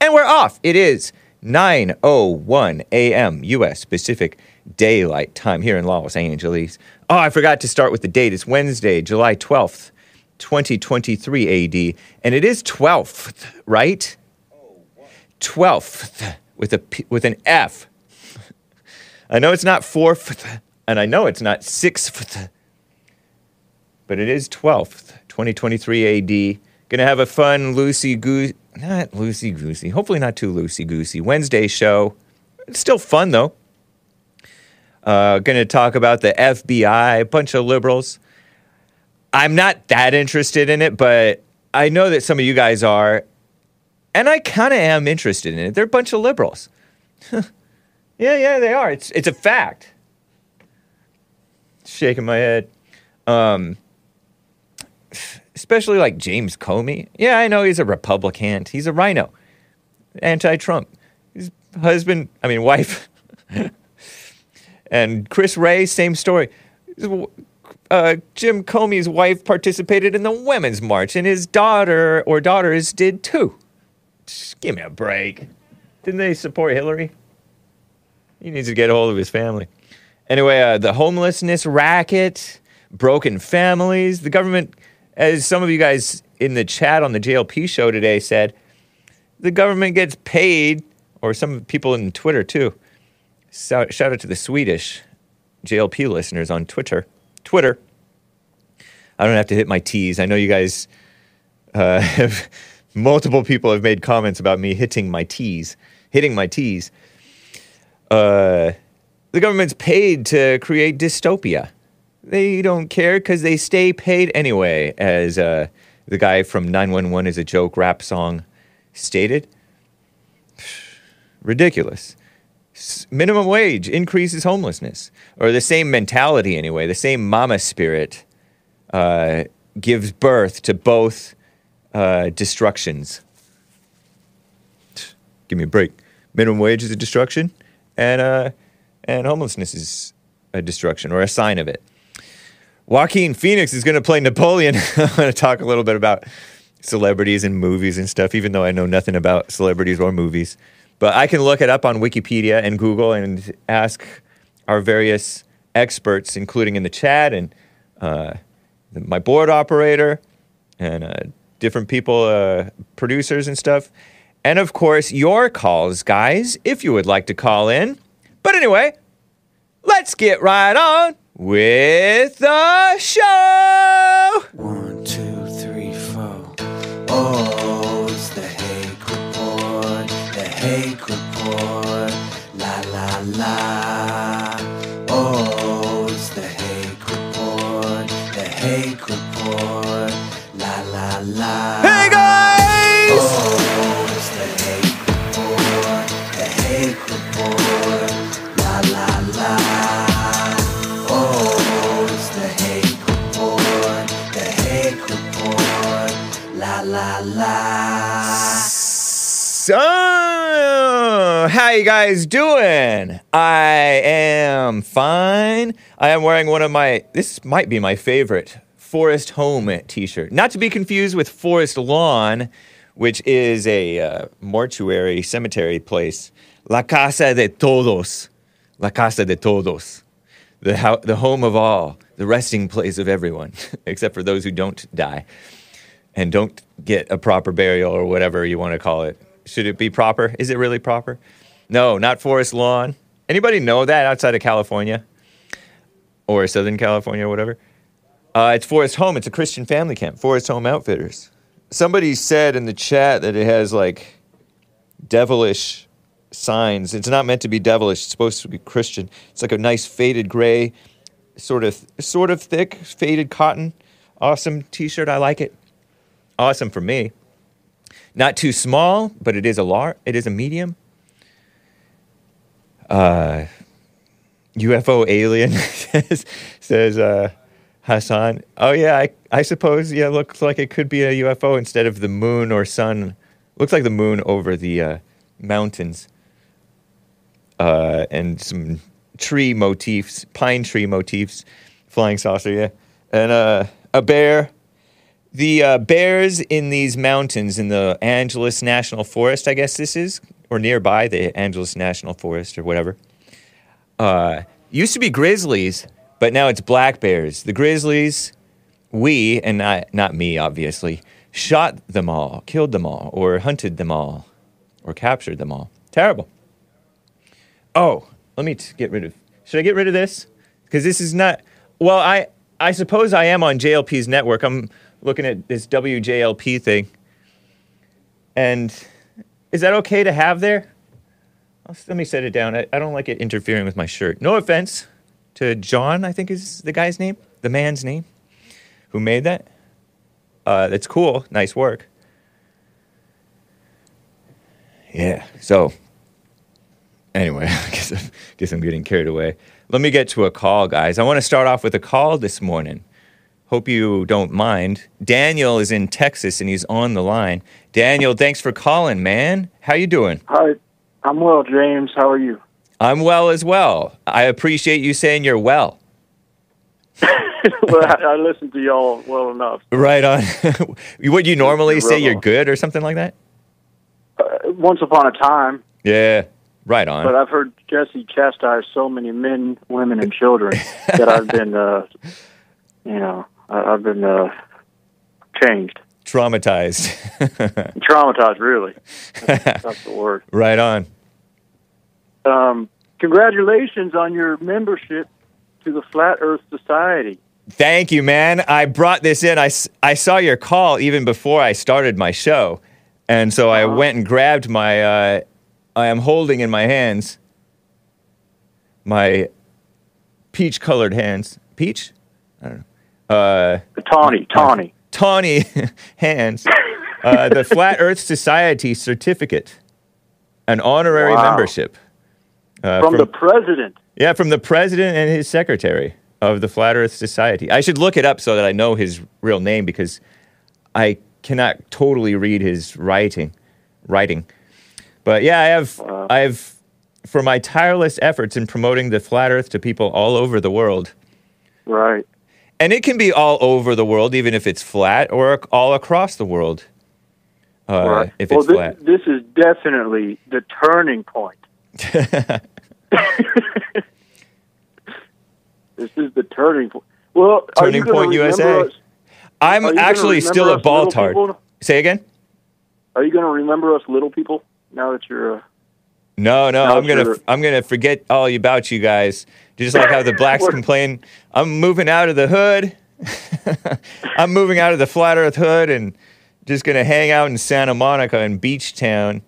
And we're off. It is 9:01 a.m. U.S. Pacific Daylight Time here in Los Angeles. Oh, I forgot to start with the date. It's Wednesday, July 12th, 2023 AD, and it is 12th, right? 12th with a with an F. I know it's not fourth, and I know it's not sixth, but it is 12th, 2023 AD. Gonna have a fun loosey goosey, not loosey goosey, hopefully not too loosey goosey Wednesday show. It's still fun though. Uh, gonna talk about the FBI, a bunch of liberals. I'm not that interested in it, but I know that some of you guys are, and I kind of am interested in it. They're a bunch of liberals. Yeah, yeah, they are. It's it's a fact. Shaking my head. Um, especially like James Comey. Yeah, I know he's a Republican. He's a RINO, anti-Trump. His husband, I mean wife, and Chris Wray, same story. Uh, Jim Comey's wife participated in the Women's March, and his daughter or daughters did too. Just give me a break. Didn't they support Hillary? He needs to get a hold of his family. Anyway, uh, the homelessness racket, broken families. The government, as some of you guys in the chat on the JLP show today said, the government gets paid, or some people in Twitter too. Shout, shout out to the Swedish JLP listeners on Twitter. Twitter. I don't have to hit my T's. I know you guys uh, have, multiple people have made comments about me hitting my T's, hitting my T's uh, the government's paid to create dystopia. They don't care because they stay paid anyway, as uh, the guy from 911 is a joke rap song stated. Ridiculous. Minimum wage increases homelessness, or the same mentality anyway, the same mama spirit uh, gives birth to both uh, destructions. Give me a break. Minimum wage is a destruction and uh, and homelessness is a destruction or a sign of it. Joaquin Phoenix is going to play Napoleon. I'm going to talk a little bit about celebrities and movies and stuff, even though I know nothing about celebrities or movies. But I can look it up on Wikipedia and Google and ask our various experts, including in the chat and uh, my board operator and uh, different people, uh, producers and stuff. And of course, your calls, guys, if you would like to call in. But anyway, let's get right on with the show. One, two, three, four. Oh, it's the Hake Report, the Hake Report. La la la. Oh, it's the Hake Report, the Hake Report. La la la. La la. So, how you guys doing? I am fine. I am wearing one of my this might be my favorite Forest Home t-shirt. Not to be confused with Forest Lawn, which is a uh, mortuary cemetery place. La Casa de Todos. La Casa de Todos. The, ho- the home of all, the resting place of everyone, except for those who don't die and don't get a proper burial or whatever you want to call it. Should it be proper? Is it really proper? No, not Forest Lawn. Anybody know that outside of California or Southern California or whatever? Uh, it's Forest Home. It's a Christian family camp. Forest Home Outfitters. Somebody said in the chat that it has like devilish signs. It's not meant to be devilish. It's supposed to be Christian. It's like a nice faded gray, sort of sort of thick faded cotton. Awesome T-shirt. I like it. Awesome for me. Not too small, but it is a lar- It is a medium. Uh, UFO alien says, says uh, Hassan. Oh yeah, I, I suppose yeah. Looks like it could be a UFO instead of the moon or sun. Looks like the moon over the uh, mountains. Uh, and some tree motifs, pine tree motifs, flying saucer, yeah, and uh, a bear. The uh, bears in these mountains in the Angeles National Forest, I guess this is, or nearby the Angeles National Forest or whatever. Uh, used to be grizzlies, but now it's black bears. The grizzlies, we and not not me, obviously, shot them all, killed them all, or hunted them all, or captured them all. Terrible. Oh, let me t- get rid of. Should I get rid of this? Because this is not. Well, I I suppose I am on JLP's network. I'm looking at this WJLP thing. And is that okay to have there? Let me set it down. I, I don't like it interfering with my shirt. No offense to John, I think is the guy's name, the man's name, who made that. Uh, that's cool. Nice work. Yeah. So, anyway, I guess, I guess I'm getting carried away. Let me get to a call, guys. I want to start off with a call this morning. Hope you don't mind. Daniel is in Texas and he's on the line. Daniel, thanks for calling, man. How you doing? Hi, I'm well, James. How are you? I'm well as well. I appreciate you saying you're well. well, I, I listen to y'all well enough. Right on. Would you normally say you're good or something like that? Uh, once upon a time, Yeah. Right on. but I've heard Jesse chastise so many men, women, and children that I've been, uh, you know, I, I've been uh, changed, Traumatized. traumatized. Really, that's, that's the word. right on. Um, congratulations on your membership to the Flat Earth Society. Thank you, man. I brought this in. I, I saw your call even before I started my show. And so I Uh-huh. went and grabbed my, uh, I am holding in my hands my peach colored hands. Peach? I don't know. Uh, Tawny, Tawny. tawny hands. Uh, the Flat Earth Society certificate, an honorary Wow. membership. Uh, From the president. yeah, from the president and his secretary of the Flat Earth Society. I should look it up so that I know his real name because I cannot totally read his writing. Writing, but yeah, I have. Wow. I have for my tireless efforts in promoting the flat Earth to people all over the world, Right. And it can be all over the world, even if it's flat, or all across the world. Uh, right. If well, it's this, flat. this is definitely the turning point. this is the turning point. Well, Turning point USA. Us, I'm actually still a ball us little Baltard. people? Say again. Are you going to remember us little people now that you're? Uh, No, no, I'm gonna. I'm gonna forget all about you guys. Just like how the blacks complain, I'm moving out of the hood. I'm moving out of the flat Earth hood and just gonna hang out in Santa Monica and Beach Town,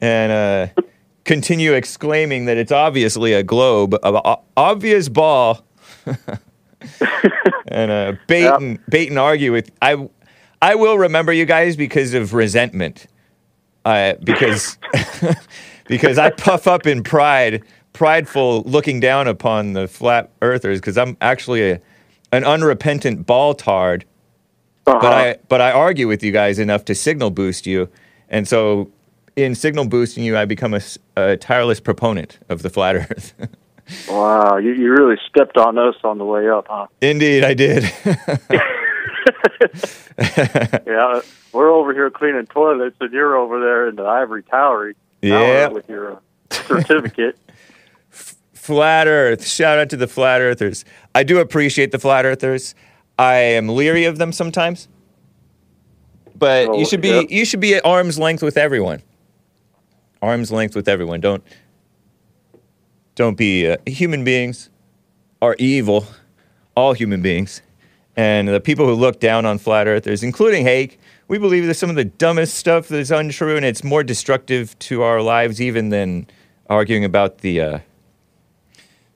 and uh, continue exclaiming that it's obviously a globe, o- obvious ball, and uh, bait Yep. and bait and argue with I. I will remember you guys because of resentment, uh, because because I puff up in pride, prideful looking down upon the flat earthers because I'm actually a, an unrepentant ball-tard, but uh-huh. I but I argue with you guys enough to signal boost you, and so in signal boosting you, I become a, a tireless proponent of the flat Earth. wow, you, you really stepped on us on the way up, huh? Indeed, I did. Yeah, we're over here cleaning toilets, and you're over there in the ivory tower. Yeah. tower with your uh, certificate. flat Earth. Shout out to the flat Earthers. I do appreciate the flat Earthers. I am leery of them sometimes, but Oh, you should be yeah. you should be at arm's length with everyone. Arm's length with everyone. Don't don't be uh, human beings are evil. All human beings, and the people who look down on flat Earthers, including Hake, we believe that some of the dumbest stuff that's untrue, and it's more destructive to our lives even than arguing about the uh,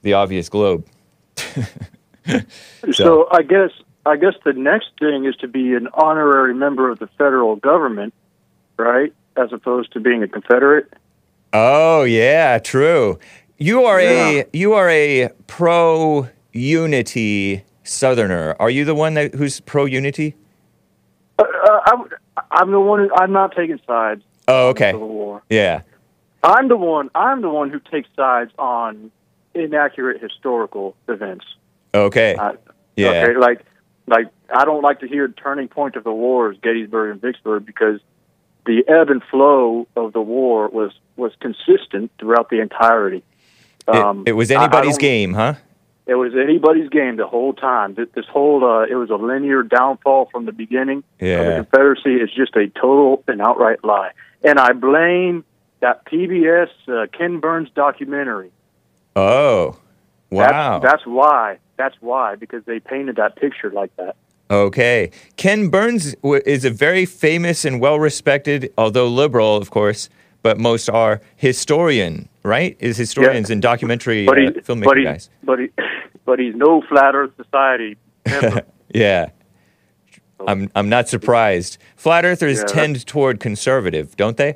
the obvious globe. So I guess I guess the next thing is to be an honorary member of the federal government, right? As opposed to being a Confederate. Oh yeah, true. You are Yeah. a you are a pro unity Southerner. Are you the one that who's pro unity? Uh, uh, I'm, I'm the one. Who, I'm not taking sides. Oh okay. Civil War. Yeah. I'm the one. I'm the one who takes sides on inaccurate historical events. Okay. I, yeah. Okay, like like I don't like to hear turning point of the wars, Gettysburg and Vicksburg, because the ebb and flow of the war was was consistent throughout the entirety. It- it, was Um, I- I anybody's game, huh? It was anybody's game the whole time. This whole uh, it was a linear downfall from the beginning. of Yeah. The Confederacy is just a total and outright lie, and I blame that PBS uh, Ken Burns documentary. Oh. Wow. That's, that's why. That's why because they painted that picture like that. Okay. Ken Burns is a very famous and well respected, although liberal, of course, but most are historian, right? Is historians and documentary But uh, filmmaker but he, guys. but he, but he's no flat Earth Society. Yeah. I'm, I'm not surprised. Flat earthers Yeah. tend toward conservative, don't they?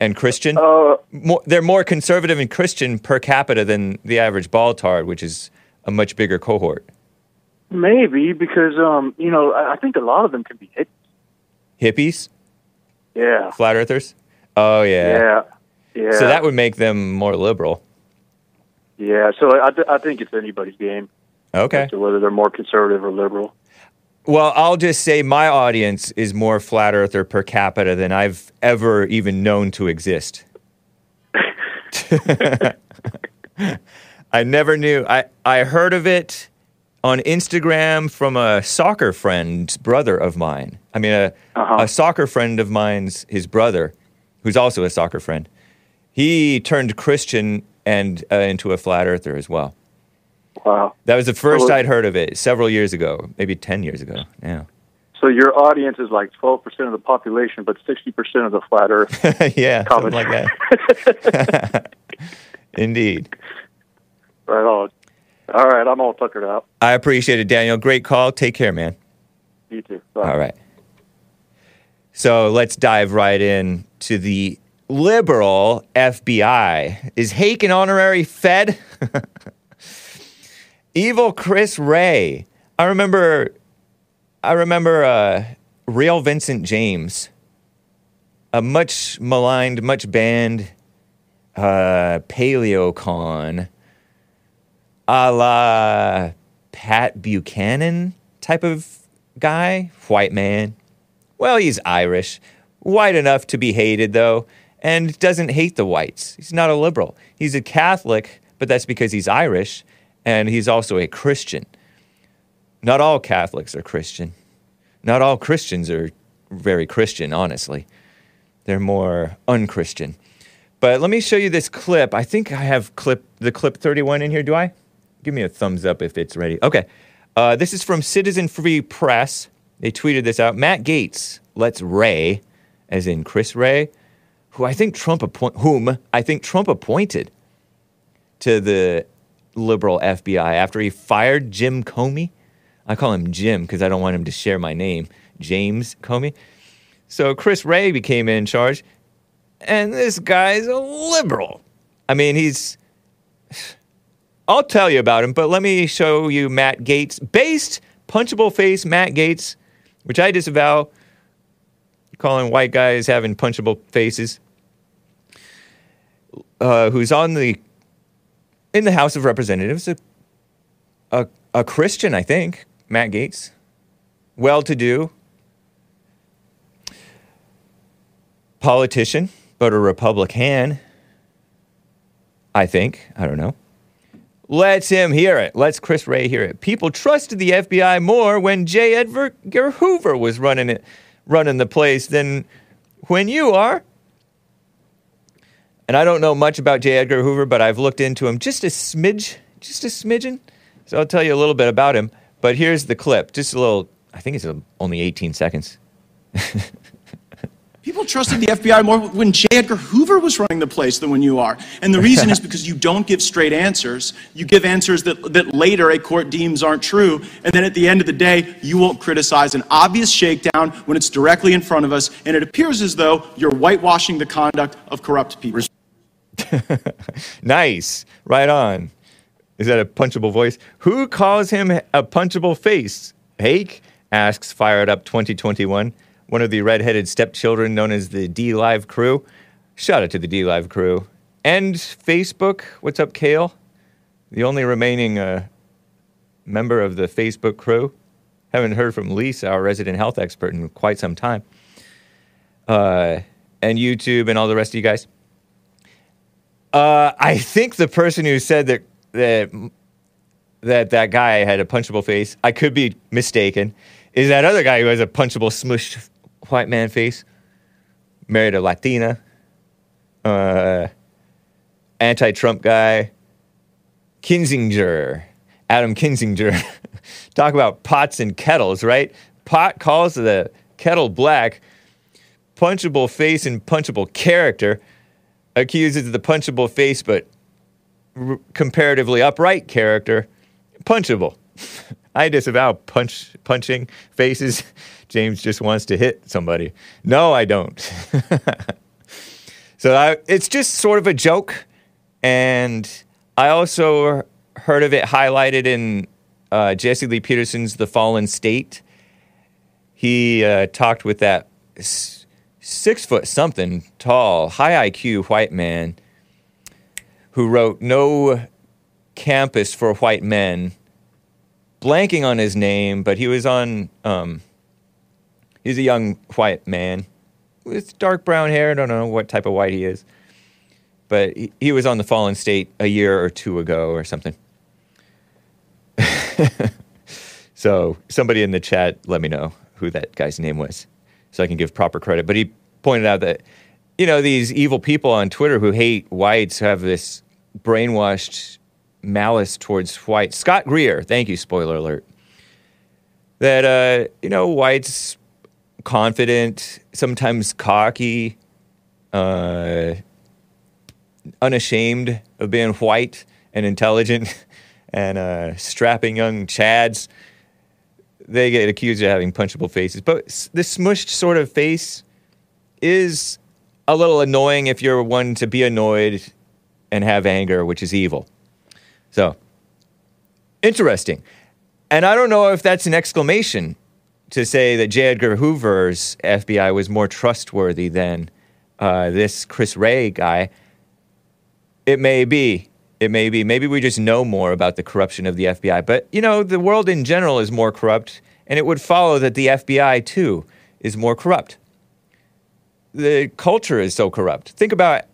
And Christian? uh, more, they're more conservative and Christian per capita than the average balltard, which is a much bigger cohort. maybe because um, you know, I, I think a lot of them can be hit. Hippies? Yeah, Flat earthers? Oh, yeah, yeah. So that would make them more liberal. yeah. So I, th- I think it's anybody's game Okay. whether they're more conservative or liberal. Well, I'll just say my audience is more flat earther per capita than I've ever even known to exist. I never knew. I, I heard of it on Instagram from a soccer friend's brother of mine. I mean, a, Uh-huh. a soccer friend of mine's, his brother, who's also a soccer friend. He turned Christian and uh, into a flat earther as well. Wow. That was the first Well- I'd heard of it several years ago, maybe 10 years ago. Yeah. So your audience is like twelve percent of the population, but sixty percent of the flat Earth. yeah, something like that. Indeed. right on. All right, I'm all tuckered out. I appreciate it, Daniel. Great call. Take care, man. You too. Bye. All right. So let's dive right in to the liberal FBI. Is Hake an honorary Fed? Evil Chris Wray. I remember. I remember uh, real Vincent James, a much maligned, much banned uh, paleocon, a la Pat Buchanan type of guy, white man. Well, he's Irish, white enough to be hated though, and doesn't hate the whites. He's not a liberal. He's a Catholic, but that's because he's Irish, and he's also a Christian. Not all Catholics are Christian. Not all Christians are very Christian, honestly. They're more unchristian. But let me show you this clip. I think I have clip the clip 31 in here. Do I? Give me a thumbs up if it's ready. Okay. Uh, this is from Citizen Free Press. They tweeted this out. Matt Gaetz lets Wray, as in Chris Wray, who I think Trump appoint, whom I think Trump appointed to the liberal FBI after he fired Jim Comey. I call him Jim because I don't want him to share my name, James Comey. So Chris Wray became in charge, and this guy's a liberal. I mean, he's. I'll tell you about him, but let me show you Matt Gaetz, based punchable face Matt Gaetz, which I disavow. Calling white guys having punchable faces. Uh, who's on the in the House of Representatives, a, a, a Christian, I think, Matt Gaetz, well to do, politician, but a Republican, I think. I don't know. Let's him hear it. Let's Chris Wray hear it. People trusted the FBI more when J. Edgar Hoover was running it, running the place than when you are. And I don't know much about J. Edgar Hoover, but I've looked into him just a smidge, just a smidgen. So I'll tell you a little bit about him. But here's the clip, just a little. I think it's only 18 seconds. People trusted the FBI more when J. Edgar Hoover was running the place than when you are. And the reason is because you don't give straight answers. You give answers that, that later a court deems aren't true. And then at the end of the day, you won't criticize an obvious shakedown when it's directly in front of us. And it appears as though you're whitewashing the conduct of corrupt people. Nice. Right on. Is that a punchable voice? Who calls him a punchable face? Hake asks Fired Up 2021, one of the redheaded stepchildren known as the DLive crew. Shout out to the DLive crew and Facebook. What's up, Kale? The only remaining uh, member of the Facebook crew. Haven't heard from Lisa, our resident health expert, in quite some time. Uh, and YouTube and all the rest of you guys. Uh, I think the person who said that that that that guy had a punchable face, I could be mistaken, is that other guy who has a punchable, smushed white man face, married a Latina, uh, anti-Trump guy, Kinzinger, Adam Kinzinger. Talk about pots and kettles, right? Pot calls the kettle black. Punchable face and punchable character accuses the punchable face but r- comparatively upright character punchable. I disavow punch punching faces. James just wants to hit somebody. No, I don't. so I, it's just sort of a joke, and I also heard of it highlighted in uh, Jesse Lee Peterson's "The Fallen State." He uh, talked with that s- six foot something tall, high IQ white man who wrote "No Campus for White Men." Blanking on his name, but he was on. Um, he's a young white man with dark brown hair. I don't know what type of white he is, but he, he was on the Fallen State a year or two ago or something. so somebody in the chat let me know who that guy's name was, so I can give proper credit. But he pointed out that you know these evil people on Twitter who hate whites have this brainwashed malice towards whites. Scott Greer, thank you. Spoiler alert. That uh, you know whites confident, sometimes cocky, uh, unashamed of being white and intelligent, and uh, strapping young chads. They get accused of having punchable faces, but this smushed sort of face is a little annoying if you're one to be annoyed and have anger, which is evil. So, interesting. And I don't know if that's an exclamation to say that J. Edgar Hoover's FBI was more trustworthy than uh, this Chris Wray guy. It may be. It may be. Maybe we just know more about the corruption of the FBI. But, you know, the world in general is more corrupt, and it would follow that the FBI, too, is more corrupt. The culture is so corrupt. Think about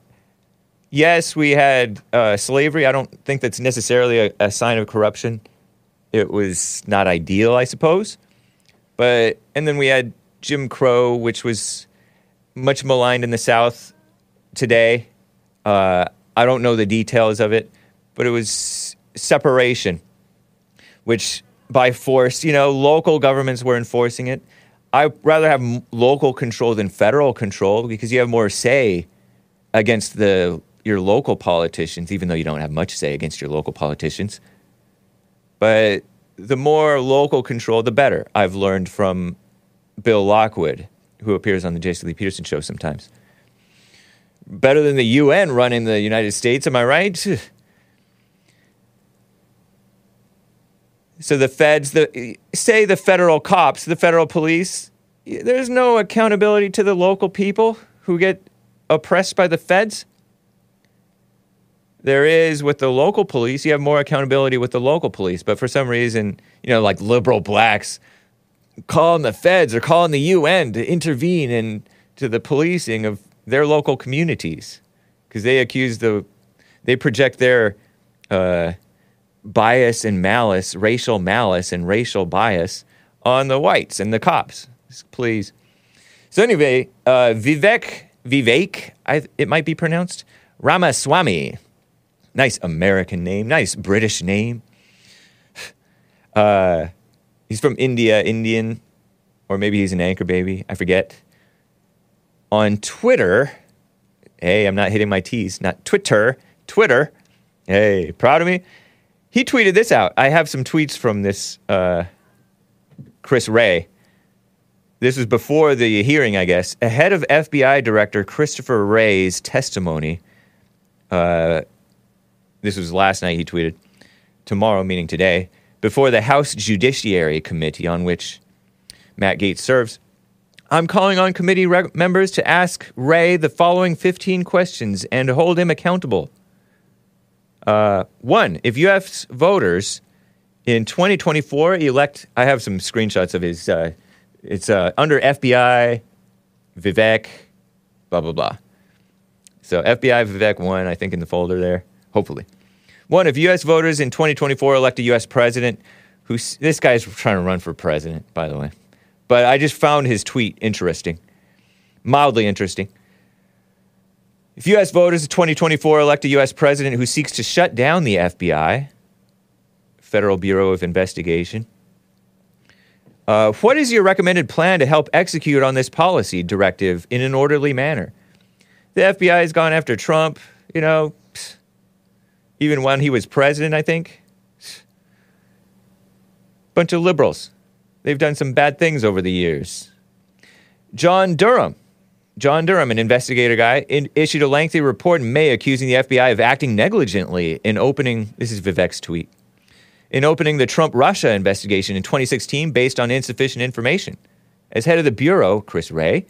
yes, we had uh, slavery. I don't think that's necessarily a, a sign of corruption. It was not ideal, I suppose. But, and then we had Jim Crow, which was much maligned in the South today. Uh, I don't know the details of it, but it was separation, which by force, you know, local governments were enforcing it. I'd rather have m- local control than federal control because you have more say against the your local politicians, even though you don't have much say against your local politicians. But the more local control, the better. I've learned from Bill Lockwood, who appears on the Jason Lee Peterson show sometimes. Better than the UN running the United States, am I right? So the feds, the say the federal cops, the federal police, there's no accountability to the local people who get oppressed by the feds. There is with the local police, you have more accountability with the local police, but for some reason, you know, like liberal blacks calling the feds or calling the UN to intervene in to the policing of their local communities because they accuse the they project their uh, bias and malice, racial malice and racial bias on the whites and the cops. Please. So anyway, uh, Vivek Vivek, I, it might be pronounced Ramaswamy. Nice American name, nice British name. Uh, he's from India, Indian, or maybe he's an anchor baby. I forget. On Twitter, hey, I'm not hitting my T's, not Twitter, Twitter. Hey, proud of me. He tweeted this out. I have some tweets from this uh, Chris Wray. This was before the hearing, I guess. Ahead of FBI Director Christopher Wray's testimony, uh, this was last night he tweeted, tomorrow, meaning today, before the House Judiciary Committee on which Matt Gaetz serves. I'm calling on committee reg- members to ask Wray the following 15 questions and hold him accountable. Uh, one, if U.S. voters in 2024 elect, I have some screenshots of his, uh, it's uh, under FBI, Vivek, blah, blah, blah. So FBI Vivek 1, I think, in the folder there, hopefully. One, if U.S. voters in 2024 elect a U.S. president, who's, this guy's trying to run for president, by the way. But I just found his tweet interesting, mildly interesting. If U.S. voters in 2024 elect a U.S. president who seeks to shut down the FBI, Federal Bureau of Investigation, uh, what is your recommended plan to help execute on this policy directive in an orderly manner? The FBI has gone after Trump, you know, even when he was president, I think. Bunch of liberals. They've done some bad things over the years. John Durham. John Durham, an investigator guy, in, issued a lengthy report in May accusing the FBI of acting negligently in opening, this is Vivek's tweet, in opening the Trump Russia investigation in 2016 based on insufficient information. As head of the Bureau, Chris Wray,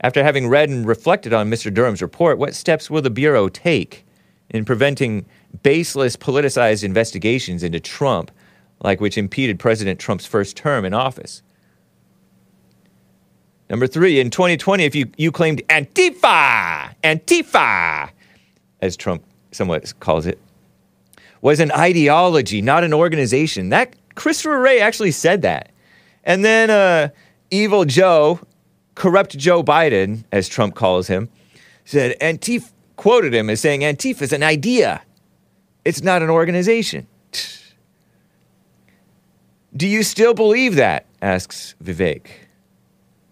after having read and reflected on Mr. Durham's report, what steps will the Bureau take in preventing baseless politicized investigations into Trump, like which impeded President Trump's first term in office? Number three, in 2020, if you, you claimed Antifa, Antifa, as Trump somewhat calls it, was an ideology, not an organization. That Christopher Wray actually said that. And then uh, evil Joe, corrupt Joe Biden, as Trump calls him, said Antifa quoted him as saying Antifa is an idea. It's not an organization. Do you still believe that? asks Vivek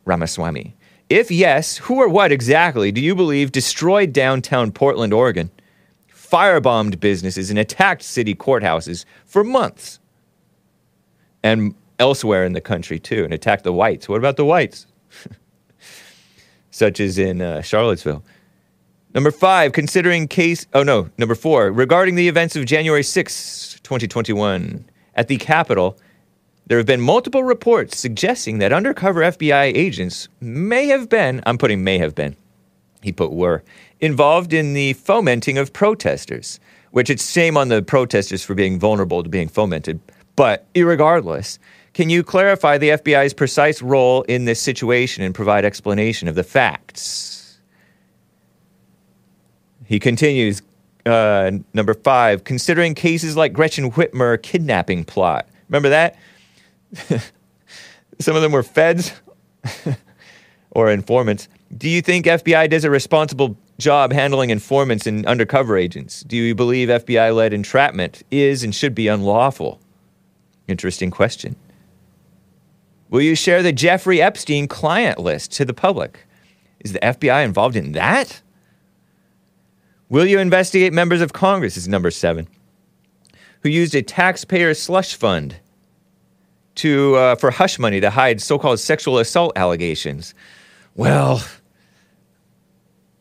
Ramaswamy. If yes, who or what exactly do you believe destroyed downtown Portland, Oregon, firebombed businesses, and attacked city courthouses for months? And elsewhere in the country, too, and attacked the whites. What about the whites? Such as in uh, Charlottesville. Number five, considering case. Oh, no. Number four, regarding the events of January 6, 2021, at the Capitol, there have been multiple reports suggesting that undercover FBI agents may have been, I'm putting may have been, he put were, involved in the fomenting of protesters, which it's shame on the protesters for being vulnerable to being fomented. But irregardless, can you clarify the FBI's precise role in this situation and provide explanation of the facts? He continues, uh, number five, considering cases like Gretchen Whitmer kidnapping plot. Remember that? Some of them were feds or informants. Do you think FBI does a responsible job handling informants and undercover agents? Do you believe FBI led entrapment is and should be unlawful? Interesting question. Will you share the Jeffrey Epstein client list to the public? Is the FBI involved in that? Will you investigate members of Congress? Is number seven, who used a taxpayer slush fund to uh, for hush money to hide so-called sexual assault allegations. Well,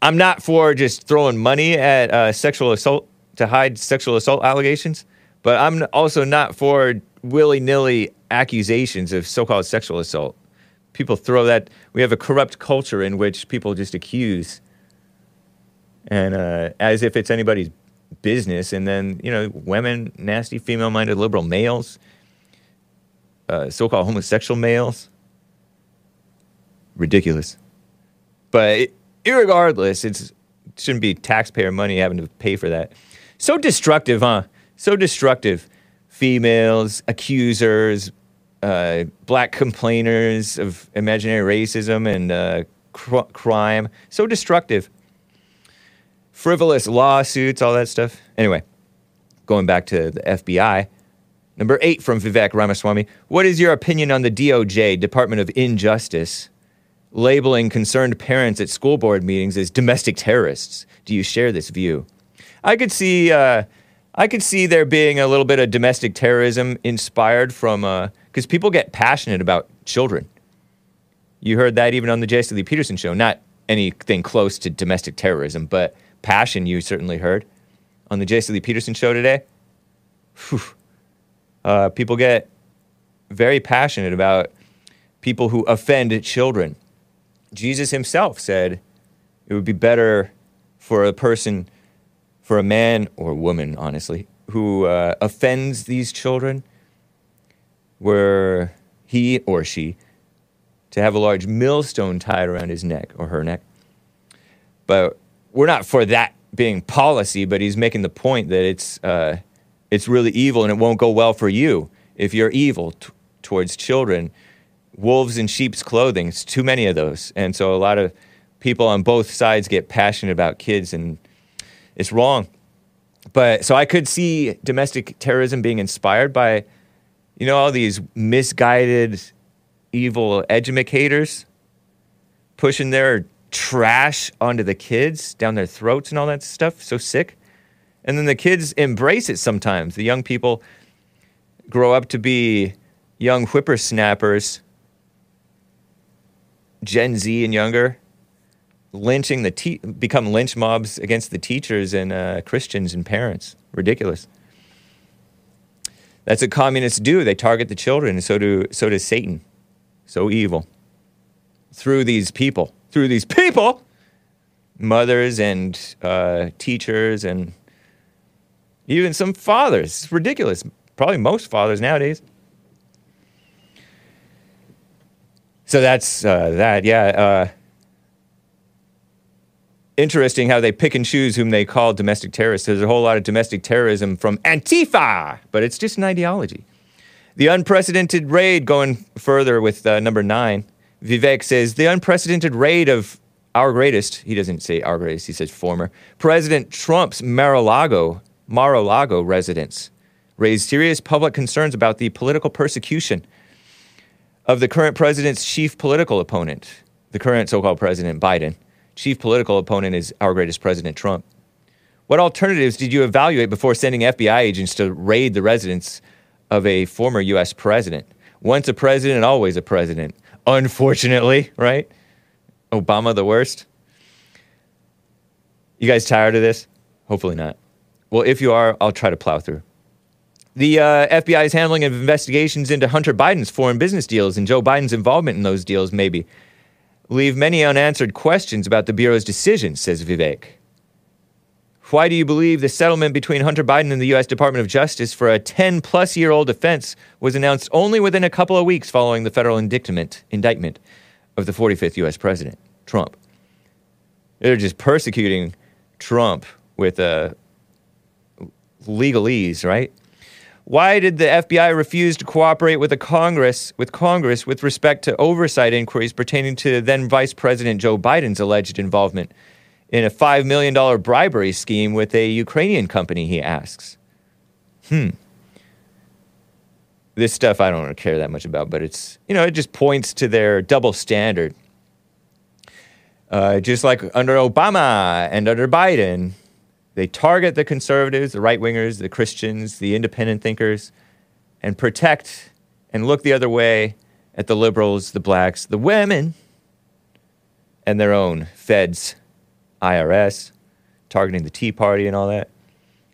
I'm not for just throwing money at uh, sexual assault to hide sexual assault allegations, but I'm also not for willy-nilly accusations of so-called sexual assault. People throw that. We have a corrupt culture in which people just accuse, and uh, as if it's anybody's business. And then you know, women, nasty, female-minded, liberal males uh, so-called homosexual males. Ridiculous. But it's, it shouldn't be taxpayer money having to pay for that. So destructive, huh? So destructive. Females, accusers, uh, black complainers of imaginary racism and uh, cr- crime. So destructive. Frivolous lawsuits, all that stuff. Anyway, going back to the FBI. Number eight from Vivek Ramaswamy. What is your opinion on the DOJ, Department of Injustice, labeling concerned parents at school board meetings as domestic terrorists? Do you share this view? I could see, uh, I could see there being a little bit of domestic terrorism inspired from, because uh, people get passionate about children. You heard that even on the Jesse Lee Peterson show. Not anything close to domestic terrorism, but passion you certainly heard on the Jesse Lee Peterson show today. Whew uh, people get very passionate about people who offend children. Jesus himself said it would be better for a person, for a man or woman, honestly, who uh, offends these children, were he or she to have a large millstone tied around his neck or her neck. But we're not for that being policy, but he's making the point that it's, uh, it's really evil and it won't go well for you if you're evil t- towards children. Wolves in sheep's clothing, it's too many of those. And so a lot of people on both sides get passionate about kids, and it's wrong. But so I could see domestic terrorism being inspired by, you know, all these misguided, evil educators pushing their trash onto the kids down their throats and all that stuff. So sick. And then the kids embrace it sometimes. The young people grow up to be young whippersnappers, Gen Z and younger, lynching the te- become lynch mobs against the teachers and uh, Christians and parents. Ridiculous. That's what communists do. They target the children, and so do so does Satan. So evil. Through these people, through these people, mothers and uh, teachers and even some fathers. It's ridiculous. Probably most fathers nowadays. So that's uh, that. Yeah. Uh, interesting how they pick and choose whom they call domestic terrorists. There's a whole lot of domestic terrorism from Antifa, but it's just an ideology. The unprecedented raid, going further with uh, number nine, Vivek says the unprecedented raid of our greatest, he doesn't say our greatest, he says former, President Trump's Mar-a-Lago, Mar-a-Lago residence raised serious public concerns about the political persecution of the current president's chief political opponent, the current so called President Biden. Chief political opponent is our greatest President Trump. What alternatives did you evaluate before sending FBI agents to raid the residence of a former U.S. president? Once a president, always a president. Unfortunately, right? Obama the worst. You guys tired of this? Hopefully not. Well, if you are, I'll try to plow through. The uh, FBI's handling of investigations into Hunter Biden's foreign business deals and Joe Biden's involvement in those deals, maybe, leave many unanswered questions about the Bureau's decision, says Vivek. Why do you believe the settlement between Hunter Biden and the U.S. Department of Justice for a 10 plus year old offense was announced only within a couple of weeks following the federal indictment, indictment of the 45th U.S. President, Trump? They're just persecuting Trump with uh, legalese, right? Why did the FBI refuse to cooperate with the Congress with Congress with respect to oversight inquiries pertaining to then Vice President Joe Biden's alleged involvement in a $5 million bribery scheme with a Ukrainian company, he asks. Hmm. This stuff I don't care that much about, but it's, you know, it just points to their double standard. Uh, just like under Obama and under Biden, they target the conservatives, the right wingers, the Christians, the independent thinkers, and protect and look the other way at the liberals, the blacks, the women, and their own feds, IRS, targeting the Tea Party and all that,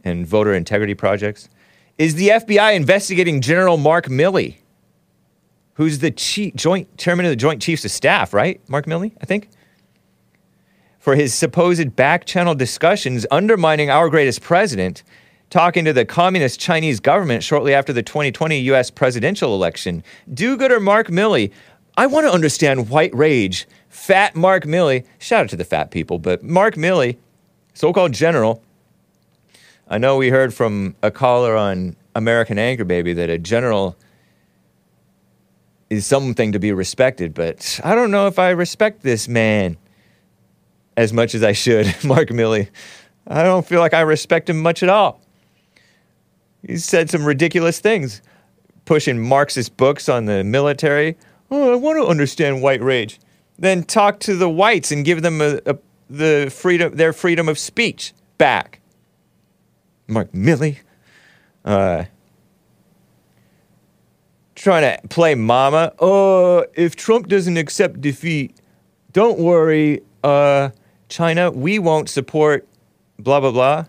and voter integrity projects. Is the FBI investigating General Mark Milley, who's the chief, joint chairman of the Joint Chiefs of Staff, right? Mark Milley, I think for his supposed back channel discussions undermining our greatest president, talking to the communist Chinese government shortly after the 2020 US presidential election. Do gooder Mark Milley. I want to understand white rage. Fat Mark Milley. Shout out to the fat people, but Mark Milley, so called general. I know we heard from a caller on American Anchor Baby that a general is something to be respected, but I don't know if I respect this man as much as I should, Mark Milley. I don't feel like I respect him much at all. He said some ridiculous things, pushing Marxist books on the military. Oh, I want to understand white rage. Then talk to the whites and give them a, a, the freedom, their freedom of speech back. Mark Milley, uh, trying to play mama. Oh, if Trump doesn't accept defeat, don't worry. Uh, China, we won't support blah, blah, blah.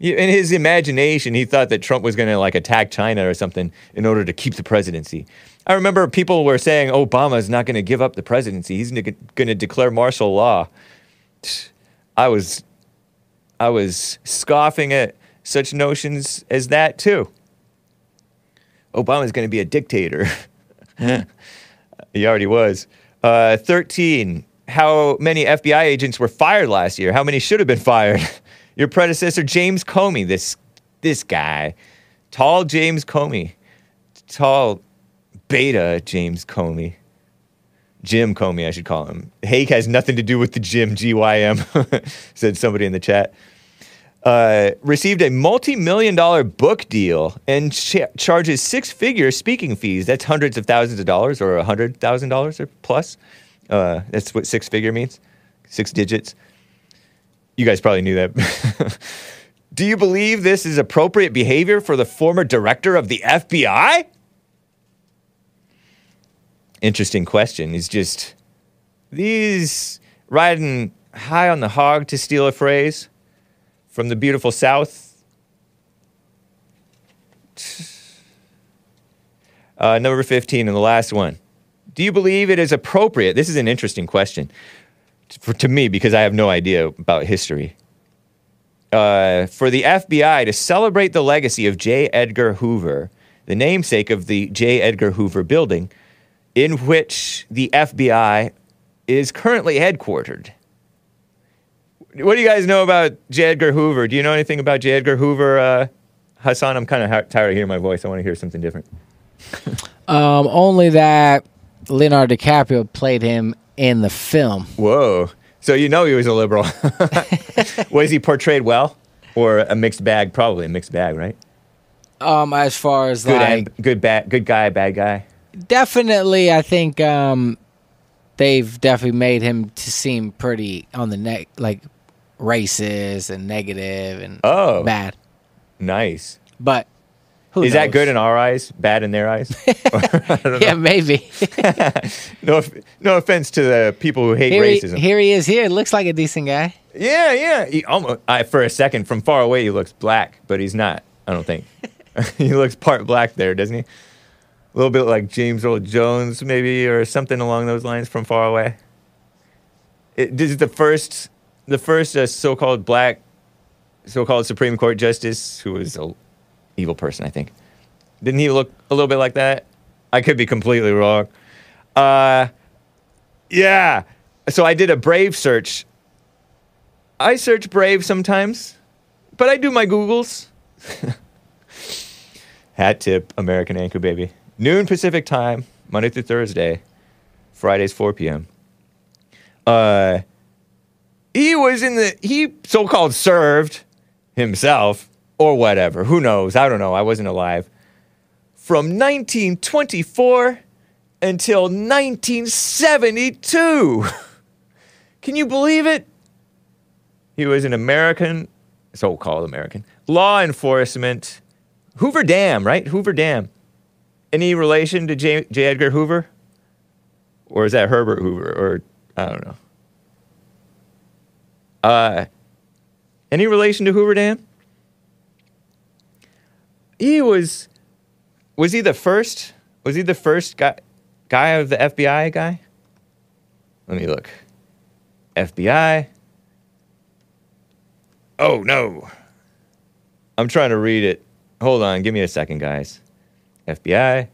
In his imagination, he thought that Trump was going to like attack China or something in order to keep the presidency. I remember people were saying Obama is not going to give up the presidency. He's going to declare martial law. I was I was scoffing at such notions as that too. Obama's going to be a dictator. he already was. Uh, 13. How many FBI agents were fired last year? How many should have been fired? Your predecessor, James Comey, this, this guy, tall James Comey, tall beta James Comey. Jim Comey, I should call him. Hake has nothing to do with the gym, GYM, said somebody in the chat. Uh, received a multi million dollar book deal and cha- charges six figure speaking fees. That's hundreds of thousands of dollars or a hundred thousand dollars or plus. Uh, that's what six figure means, six digits. You guys probably knew that. Do you believe this is appropriate behavior for the former director of the FBI? Interesting question. Is just these riding high on the hog, to steal a phrase from the beautiful South. Uh, number 15 and the last one. Do you believe it is appropriate? This is an interesting question for, to me because I have no idea about history. Uh, for the FBI to celebrate the legacy of J. Edgar Hoover, the namesake of the J. Edgar Hoover building, in which the FBI is currently headquartered. What do you guys know about J. Edgar Hoover? Do you know anything about J. Edgar Hoover, uh, Hassan? I'm kind of ha- tired of hearing my voice. I want to hear something different. Um, only that Leonardo DiCaprio played him in the film. Whoa. So you know he was a liberal. was he portrayed well? Or a mixed bag? Probably a mixed bag, right? Um, as far as Good like, and good bad good guy, bad guy. Definitely, I think um, they've definitely made him to seem pretty on the neck, like racist and negative and Oh. bad. Nice. But who Is that good in our eyes? Bad in their eyes? yeah, maybe. no, no offense to the people who hate here, he, racism. here he is. Here looks like a decent guy. Yeah, yeah. He almost, I, for a second, from far away, he looks black, but he's not. I don't think. he looks part black there, doesn't he? A little bit like James Earl Jones, maybe, or something along those lines from far away. It, this is the first, the first uh, so-called black, so-called Supreme Court justice who was a evil person. I think. Didn't he look a little bit like that? I could be completely wrong. Uh, yeah. So I did a Brave search I search Brave sometimes, but I do my Googles. Hat tip, American Anchor Baby. Noon Pacific time, Monday through Thursday, Fridays 4 p.m. Uh, he was in the, he so called served himself or whatever. Who knows? I don't know. I wasn't alive. From 1924 until 1972. Can you believe it? He was an American, so called American, law enforcement. Hoover Dam, right? Hoover Dam. Any relation to J. J. Edgar Hoover? Or is that Herbert Hoover? Or I don't know. Uh, any relation to Hoover Dam? He was. Was he the first? Was he the first guy, guy of the FBI guy? Let me look. FBI. Oh no. I'm trying to read it. Hold on, give me a second, guys. FBI.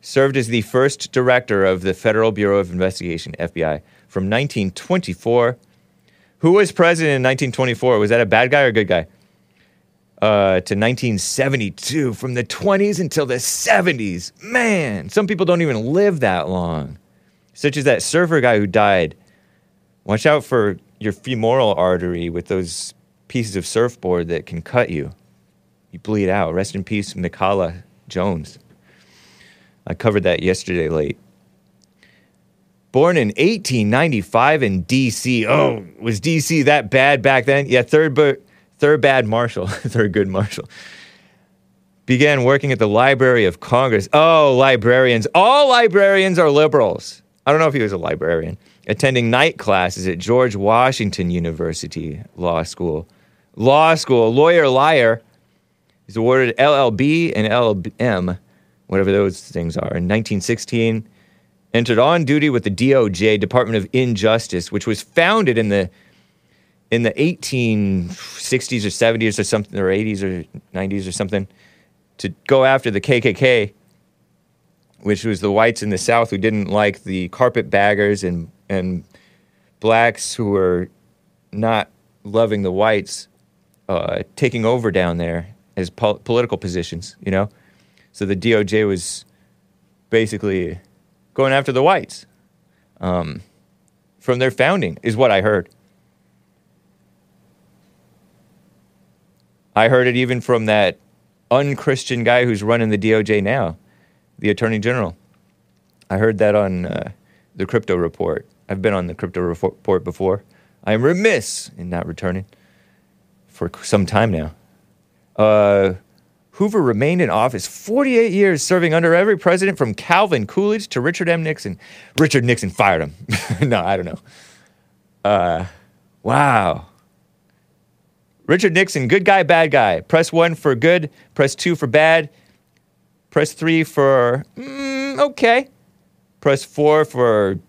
Served as the first director of the Federal Bureau of Investigation, FBI, from 1924. Who was president in 1924? Was that a bad guy or a good guy? Uh, to 1972, from the 20s until the 70s. Man, some people don't even live that long. Such as that surfer guy who died. Watch out for your femoral artery with those pieces of surfboard that can cut you. You bleed out. Rest in peace, Mikala Jones. I covered that yesterday late. Born in 1895 in D.C. Oh, was D.C. that bad back then? Yeah, third, bu- third bad marshal, third good marshal. Began working at the Library of Congress. Oh, librarians. All librarians are liberals. I don't know if he was a librarian. attending night classes at George Washington University Law School. Law school, lawyer, liar. He's awarded LLB and LLM, whatever those things are, in 1916. Entered on duty with the DOJ, Department of Injustice, which was founded in the in the 1860s or 70s or something, or 80s or 90s or something, to go after the KKK, which was the whites in the South who didn't like the carpetbaggers and and blacks who were not loving the whites uh, taking over down there pol- political positions, you know. So the DOJ was basically going after the whites um, from their founding, is what I heard. I heard it even from that unchristian guy who's running the DOJ now, the Attorney General. I heard that on uh, the Crypto Report. I've been on the Crypto Report before. I am remiss in not returning for some time now. Uh, Hoover remained in office 48 years, serving under every president from Calvin Coolidge to Richard M. Nixon. Richard Nixon fired him. no, I don't know. Uh, wow. Richard Nixon, good guy, bad guy. Press one for good, press two for bad, press three for mm, okay, press four for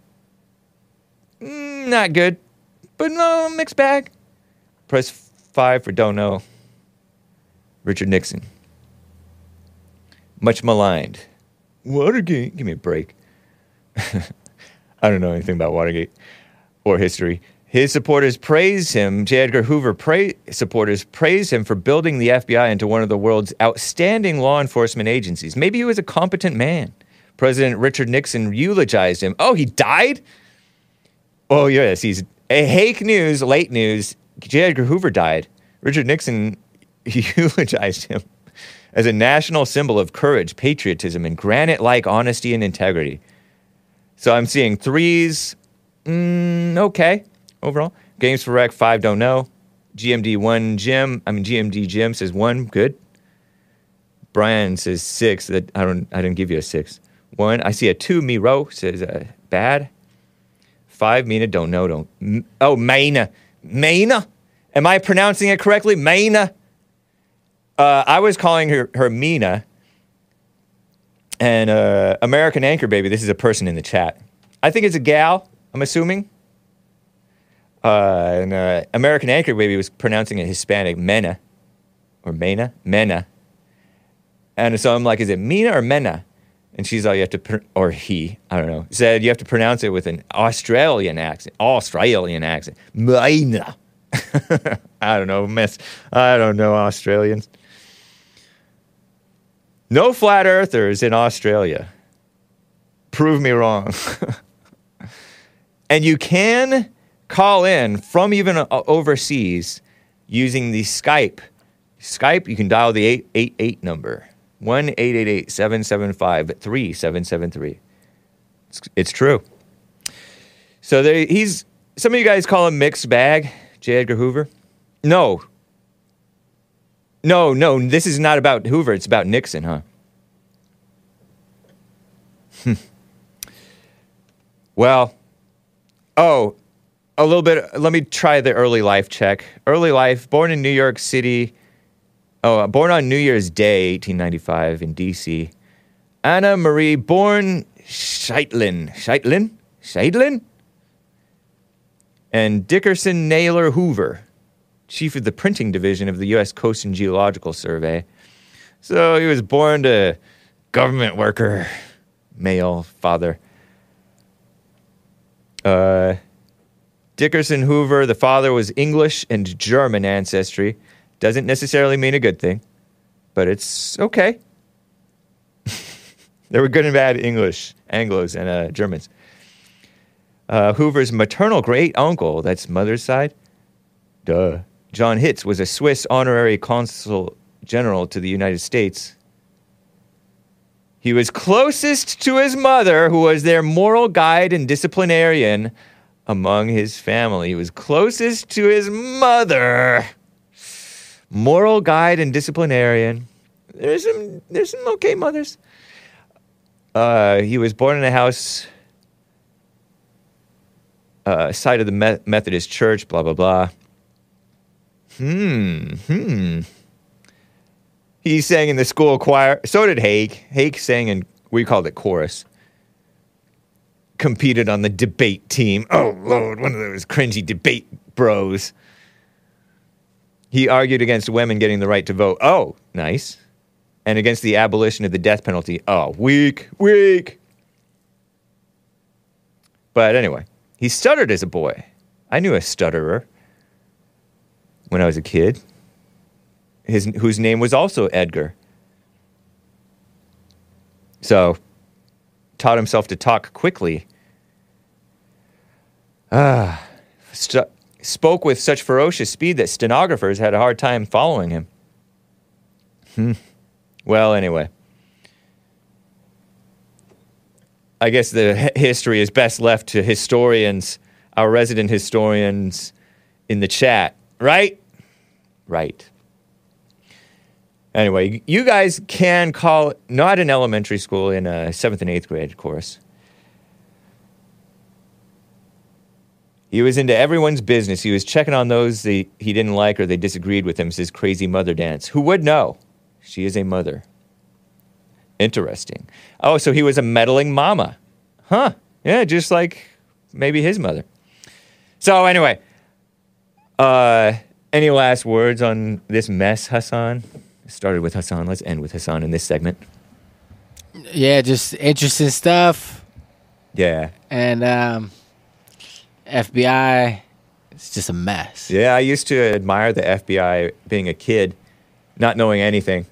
mm, not good, but no, mixed bag. Press five for don't know. Richard Nixon. Much maligned. Watergate, give me a break. I don't know anything about Watergate or history. His supporters praise him. J. Edgar Hoover pra- supporters praise him for building the FBI into one of the world's outstanding law enforcement agencies. Maybe he was a competent man. President Richard Nixon eulogized him. Oh, he died? Oh, yes, he's eh, a hake news, late news. J. Edgar Hoover died. Richard Nixon eulogized him as a national symbol of courage, patriotism, and granite like honesty and integrity. So I'm seeing threes, mm, okay, overall. Games for Rec, five, don't know. GMD one, Jim, I mean, GMD Jim says one, good. Brian says six, that I don't, I didn't give you a six. One, I see a two, Miro says uh, bad. Five, Mina, don't know, don't. M- oh, Maina. Maina? Am I pronouncing it correctly? Maina? Uh, I was calling her, her Mina. And uh, American Anchor Baby, this is a person in the chat. I think it's a gal, I'm assuming. Uh, and uh, American Anchor Baby was pronouncing it Hispanic, Mena. Or Mena? Mena. And so I'm like, is it Mina or Mena? And she's all you have to, pr- or he, I don't know, said you have to pronounce it with an Australian accent. Australian accent. Mina. I don't know, miss. I don't know Australians. No flat earthers in Australia. Prove me wrong. and you can call in from even uh, overseas using the Skype. Skype, you can dial the 888 number 1 888 775 3773. It's true. So there, he's, some of you guys call him mixed bag, J. Edgar Hoover. No. No, no, this is not about Hoover. It's about Nixon, huh? Hmm. well, oh, a little bit. Let me try the early life check. Early life, born in New York City. Oh, born on New Year's Day, 1895, in D.C. Anna Marie, born Scheitlin. Scheitlin? Scheitlin? And Dickerson Naylor Hoover, chief of the printing division of the U.S. Coast and Geodetic Survey. So he was born to government worker, male father. Uh, Dickerson Hoover, the father was English and German ancestry. Doesn't necessarily mean a good thing, but it's okay. there were good and bad English, Anglos, and uh, Germans. Uh, Hoover's maternal great uncle, that's mother's side, duh. John Hitz was a Swiss honorary consul general to the United States. He was closest to his mother, who was their moral guide and disciplinarian among his family. He was closest to his mother, moral guide and disciplinarian. There's some, there's some okay mothers. Uh, he was born in a house uh, side of the Me- Methodist Church, blah, blah, blah. Hmm, hmm. He sang in the school choir. So did Hake. Hake sang in, we called it chorus. Competed on the debate team. Oh, Lord, one of those cringy debate bros. He argued against women getting the right to vote. Oh, nice. And against the abolition of the death penalty. Oh, weak, weak. But anyway, he stuttered as a boy. I knew a stutterer when I was a kid, his, whose name was also Edgar. So, taught himself to talk quickly. Ah, stu- spoke with such ferocious speed that stenographers had a hard time following him. Hmm. Well, anyway. I guess the history is best left to historians, our resident historians in the chat, right? Right. Anyway, you guys can call, not in elementary school, in a seventh and eighth grade, course. He was into everyone's business. He was checking on those that he didn't like or they disagreed with him, says Crazy Mother Dance. Who would know? She is a mother. Interesting. Oh, so he was a meddling mama. Huh. Yeah, just like maybe his mother. So, anyway, uh, any last words on this mess, Hassan? Started with Hassan. Let's end with Hassan in this segment. Yeah, just interesting stuff. Yeah. And um, FBI, it's just a mess. Yeah, I used to admire the FBI being a kid, not knowing anything,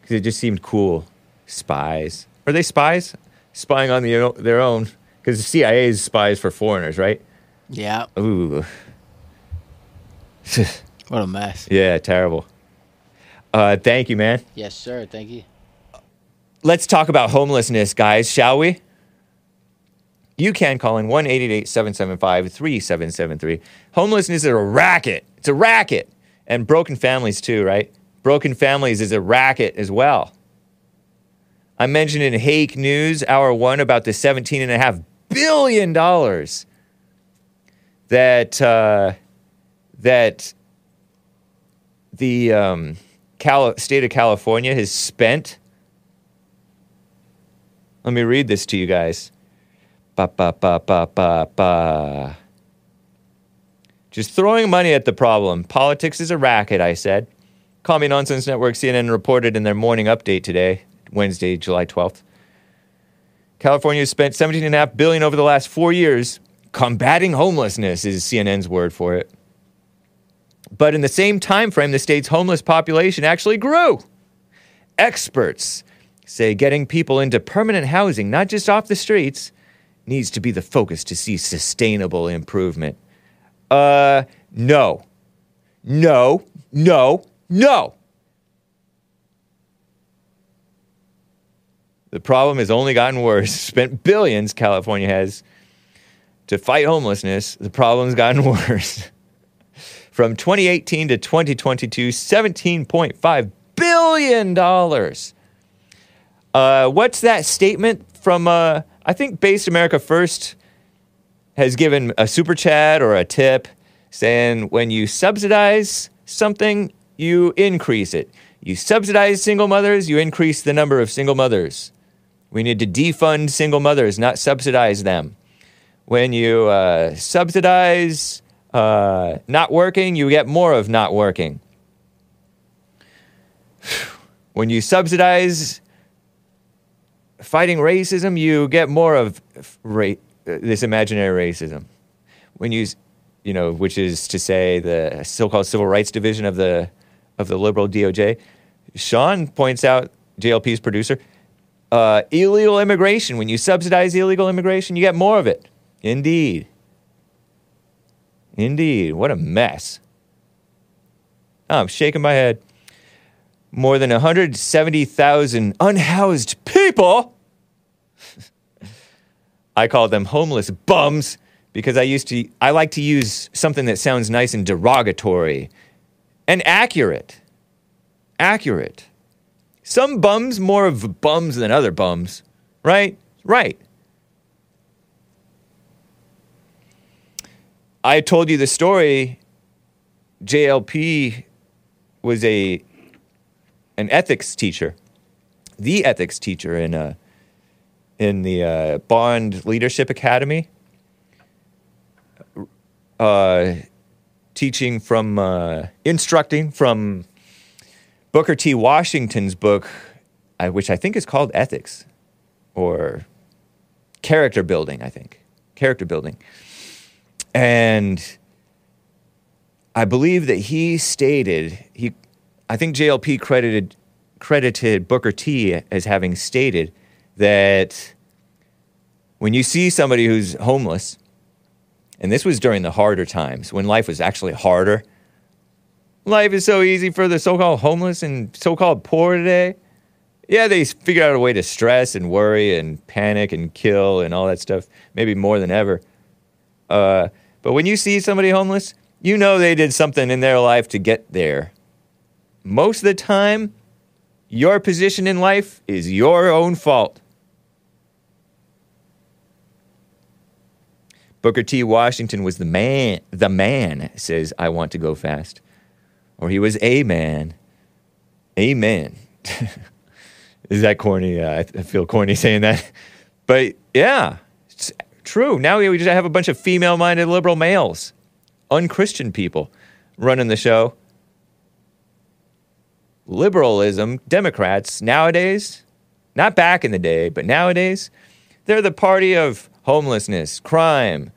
because it just seemed cool. Spies. Are they spies? Spying on the, their own. Because the CIA is spies for foreigners, right? Yeah, Ooh. what a mess. yeah, terrible. Uh, thank you, man. Yes, sir. Thank you. Let's talk about homelessness, guys, shall we? You can call in 1 775 3773. Homelessness is a racket. It's a racket. And broken families, too, right? Broken families is a racket as well. I mentioned in Hake News, hour one, about the $17.5 billion that, uh, that the um, state of California has spent. Let me read this to you guys. Ba ba ba ba ba ba. Just throwing money at the problem. Politics is a racket, I said. Me Nonsense Network CNN reported in their morning update today, Wednesday, July 12th. California has spent 17.5 billion over the last four years combating homelessness is CNN's word for it. But in the same time frame, the state's homeless population actually grew. Experts say getting people into permanent housing, not just off the streets, needs to be the focus to see sustainable improvement. Uh, no. No, no, no. The problem has only gotten worse. Spent billions, California has, to fight homelessness. The problem's gotten worse. From 2018 to 2022, $17.5 billion. Uh, what's that statement from, uh, I think Based America First has given a super chat or a tip saying when you subsidize something, you increase it. You subsidize single mothers, you increase the number of single mothers. We need to defund single mothers, not subsidize them. When you uh, subsidize uh, not working, you get more of not working. When you subsidize fighting racism, you get more of ra- this imaginary racism. When you, you know, which is to say the so-called civil rights division of the of the liberal DOJ. Sean points out, JLP's producer, uh, illegal immigration. When you subsidize illegal immigration, you get more of it. Indeed. Indeed. What a mess. Oh, I'm shaking my head. More than 170,000 unhoused people. I call them homeless bums because I used to I like to use something that sounds nice and derogatory and accurate. Accurate. Some bums more of bums than other bums, right? Right. I told you the story. JLP was a an ethics teacher, the ethics teacher in uh, in the uh, Bond Leadership Academy, uh, teaching from uh, instructing from Booker T. Washington's book, which I think is called Ethics, or character building. I think character building, and I believe that he stated he, I think JLP credited credited Booker T as having stated that when you see somebody who's homeless, and this was during the harder times when life was actually harder. Life is so easy for the so-called homeless and so-called poor today. Yeah, they figured out a way to stress and worry and panic and kill and all that stuff, maybe more than ever. Uh, but when you see somebody homeless, you know they did something in their life to get there. Most of the time, your position in life is your own fault. Booker T. Washington was the man, the man says, I want to go fast. Or he was a man. Amen. Is that corny? Uh, I feel corny saying that. But yeah, true. Now we just have a bunch of female minded liberal males, unchristian people running the show. Liberalism, Democrats nowadays, not back in the day, but nowadays, they're the party of homelessness, crime,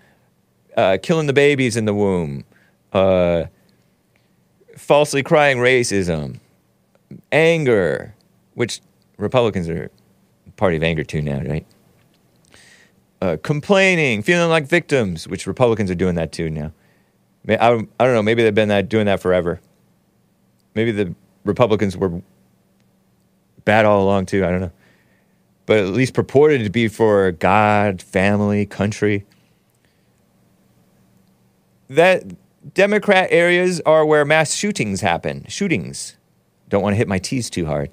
uh, killing the babies in the womb, uh, falsely crying racism, anger, which Republicans are party of anger too now, right? Uh, complaining, feeling like victims, which Republicans are doing that too now. I, I don't know. Maybe they've been that, doing that forever. Maybe the Republicans were bad all along too. I don't know. But at least purported to be for God, family, country. That Democrat areas are where mass shootings happen. Shootings. Don't want to hit my T's too hard.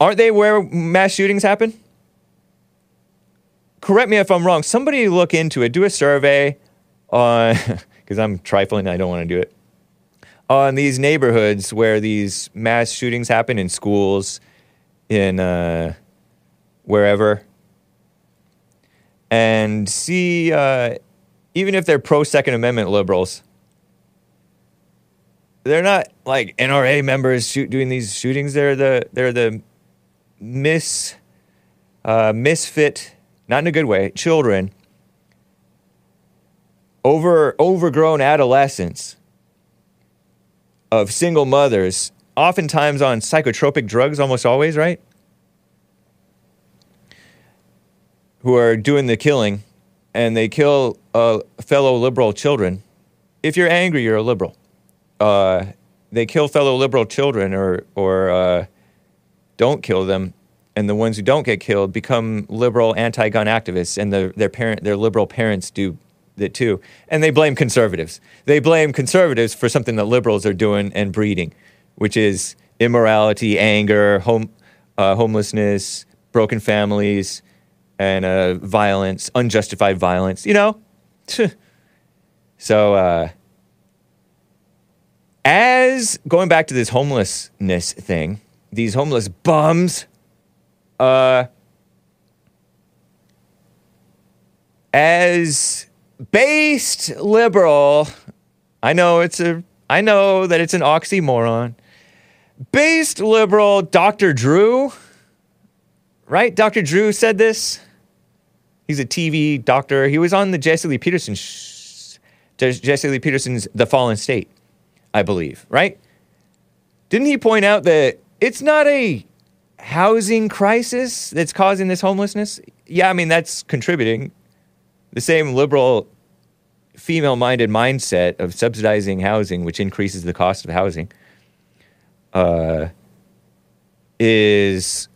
Aren't they where mass shootings happen? Correct me if I'm wrong. Somebody look into it. Do a survey on, because I'm trifling. I don't want to do it. On these neighborhoods where these mass shootings happen in schools, in uh, wherever, and see, uh, even if they're pro Second Amendment liberals, they're not like NRA members shoot, doing these shootings. They're the they're the mis uh, misfit, not in a good way, children, over overgrown adolescents of single mothers, oftentimes on psychotropic drugs, almost always, right? Who are doing the killing, and they kill uh, fellow liberal children. If you're angry, you're a liberal. Uh, they kill fellow liberal children, or or uh, don't kill them, and the ones who don't get killed become liberal anti-gun activists, and the, their parent, their liberal parents do it too, and they blame conservatives. They blame conservatives for something that liberals are doing and breeding, which is immorality, anger, home, uh, homelessness, broken families, and uh, violence, unjustified violence. You know, so. Uh, as going back to this homelessness thing, these homeless bums, uh, as based liberal, I know it's a, I know that it's an oxymoron. Based liberal Dr. Drew, right? Dr. Drew said this. He's a TV doctor. He was on the Jesse Lee Peterson, sh- Jesse Lee Peterson's The Fallen State. I believe, right? Didn't he point out that it's not a housing crisis that's causing this homelessness? Yeah, I mean, that's contributing. The same liberal, female minded mindset of subsidizing housing, which increases the cost of housing, uh, is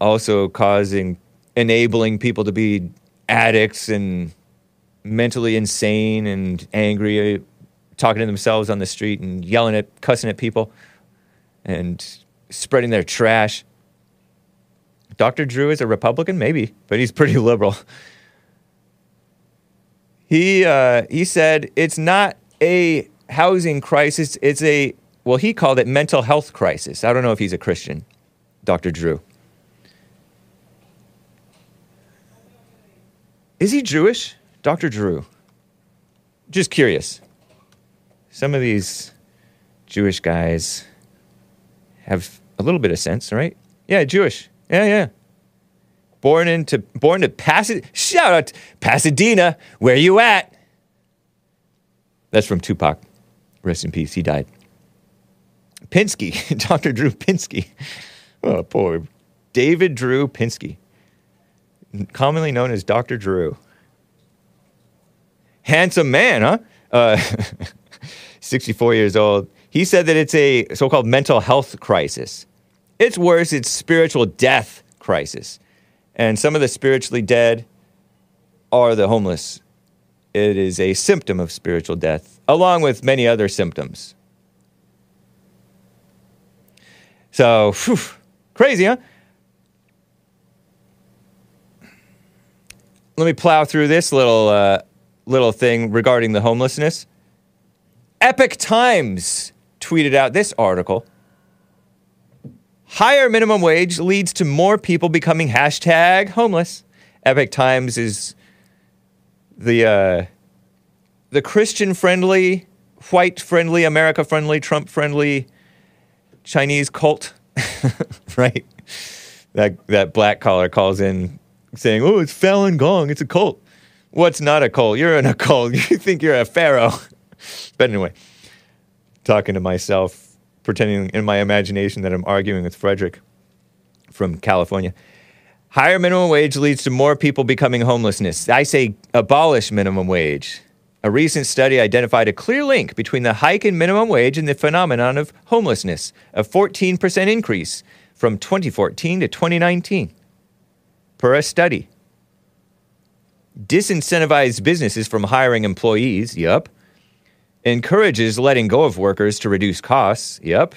also causing, enabling people to be addicts and mentally insane and angry talking to themselves on the street and yelling at, cussing at people and spreading their trash. Dr. Drew is a Republican, maybe, but he's pretty liberal. He uh, he said it's not a housing crisis. It's a well, he called it mental health crisis. I don't know if he's a Christian, Dr. Drew. Is he Jewish, Dr. Drew? Just curious. Some of these Jewish guys have little bit of sense, right? Yeah, Jewish. Yeah, yeah. Born into born to Pasadena. Shout out Pasadena. Where you at? That's from Tupac. Rest in peace. He died. Pinsky, Dr. Drew Pinsky. Oh, poor David Drew Pinsky, commonly known as Dr. Drew. Handsome man, huh? Uh, 64 years old. He said that it's a so called mental health crisis. It's worse, it's spiritual death crisis. And some of the spiritually dead are the homeless. It is a symptom of spiritual death, along with many other symptoms. So, phew, crazy, huh? Let me plow through this little uh, little thing regarding the homelessness. Epoch Times tweeted out this article. Higher minimum wage leads to more people becoming hashtag homeless. Epoch Times is the uh, the Christian friendly, white friendly, America friendly, Trump friendly Chinese cult, right? That that black collar calls in saying, "Oh, it's Falun Gong. It's a cult." What's not a cult? You're in a cult. You think you're a pharaoh. but anyway, talking to myself, pretending in my imagination that I'm arguing with Frederick from California. Higher minimum wage leads to more people becoming homelessness. I say abolish minimum wage. A recent study identified a clear link between the hike in minimum wage and the phenomenon of homelessness, a 14% increase from 2014 to 2019, per a study. Disincentivized businesses from hiring employees, yup. Encourages letting go of workers to reduce costs, yup.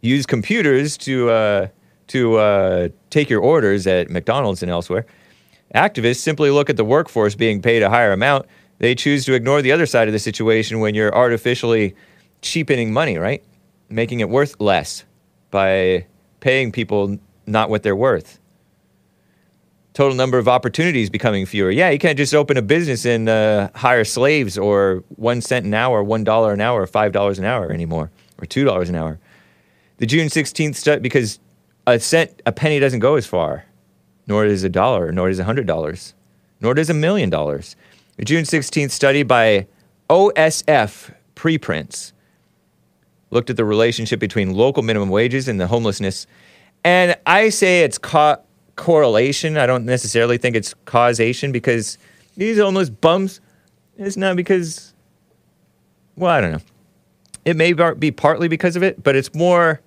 Use computers to, uh, to uh, take your orders at McDonald's and elsewhere. Activists simply look at the workforce being paid a higher amount they choose to ignore the other side of the situation when you're artificially cheapening money, right? Making it worth less by paying people not what they're worth. Total number of opportunities becoming fewer. Yeah, you can't just open a business and uh, hire slaves or one cent an hour, one dollar an hour, five dollars an hour anymore, or two dollars an hour. The June 16th study, because a cent, a penny doesn't go as far, nor does a dollar, nor does a hundred dollars, nor does a million dollars. The June 16th study by OSF Preprints looked at the relationship between local minimum wages and the homelessness. And I say it's co- correlation. I don't necessarily think it's causation because these almost bums, it's not because, well, I don't know. It may be partly because of it, but it's more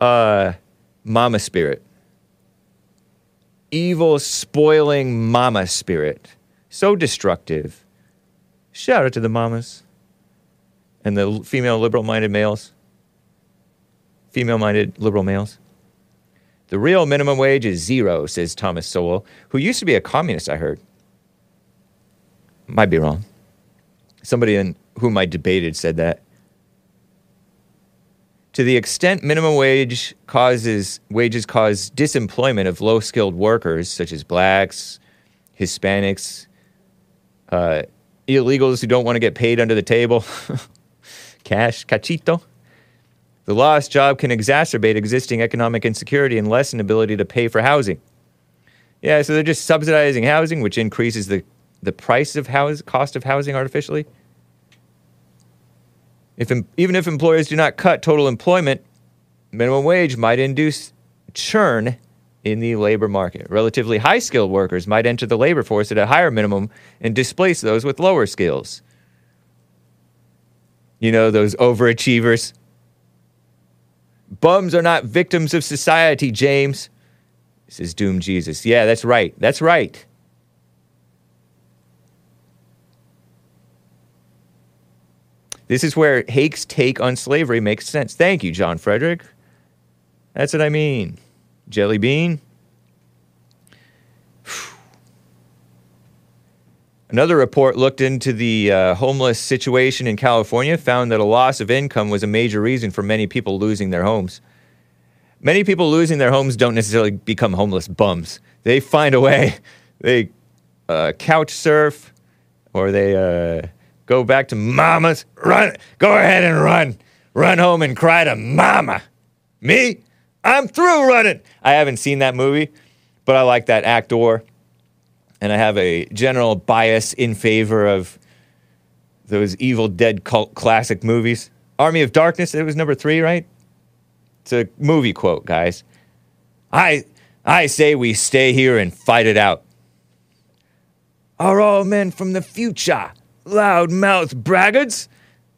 uh, mama spirit. Evil, spoiling mama spirit so destructive. Shout out to the mamas and the female liberal minded males, female minded liberal males. The real minimum wage is zero, says Thomas Sowell, who used to be a communist, I heard. Might be wrong. Somebody in whom I debated said that. To the extent minimum wage causes wages cause disemployment of low skilled workers such as blacks, Hispanics, uh, illegals who don't want to get paid under the table, cash, cachito. The lost job can exacerbate existing economic insecurity and lessen ability to pay for housing. Yeah, so they're just subsidizing housing, which increases the, the price of house, cost of housing artificially. If, even if employers do not cut total employment, minimum wage might induce churn in the labor market. Relatively high skilled workers might enter the labor force at a higher minimum and displace those with lower skills. You know, those overachievers. Bums are not victims of society, James. Says Doom Jesus. Yeah, that's right. That's right. This is where Hake's take on slavery makes sense. Thank you, John Frederick. That's what I mean. Jelly bean. Another report looked into the uh, homeless situation in California, found that a loss of income was a major reason for many people losing their homes. Many people losing their homes don't necessarily become homeless bums. They find a way. They uh, couch surf, or they uh, go back to mama's. Run, go ahead and run. Run home and cry to mama. Me? I'm through running. I haven't seen that movie, but I like that actor. And I have a general bias in favor of those Evil Dead cult classic movies. Army of Darkness, it was number three, right? It's a movie quote, guys. I, I say we stay here and fight it out. Are all men from the future loud-mouthed braggarts?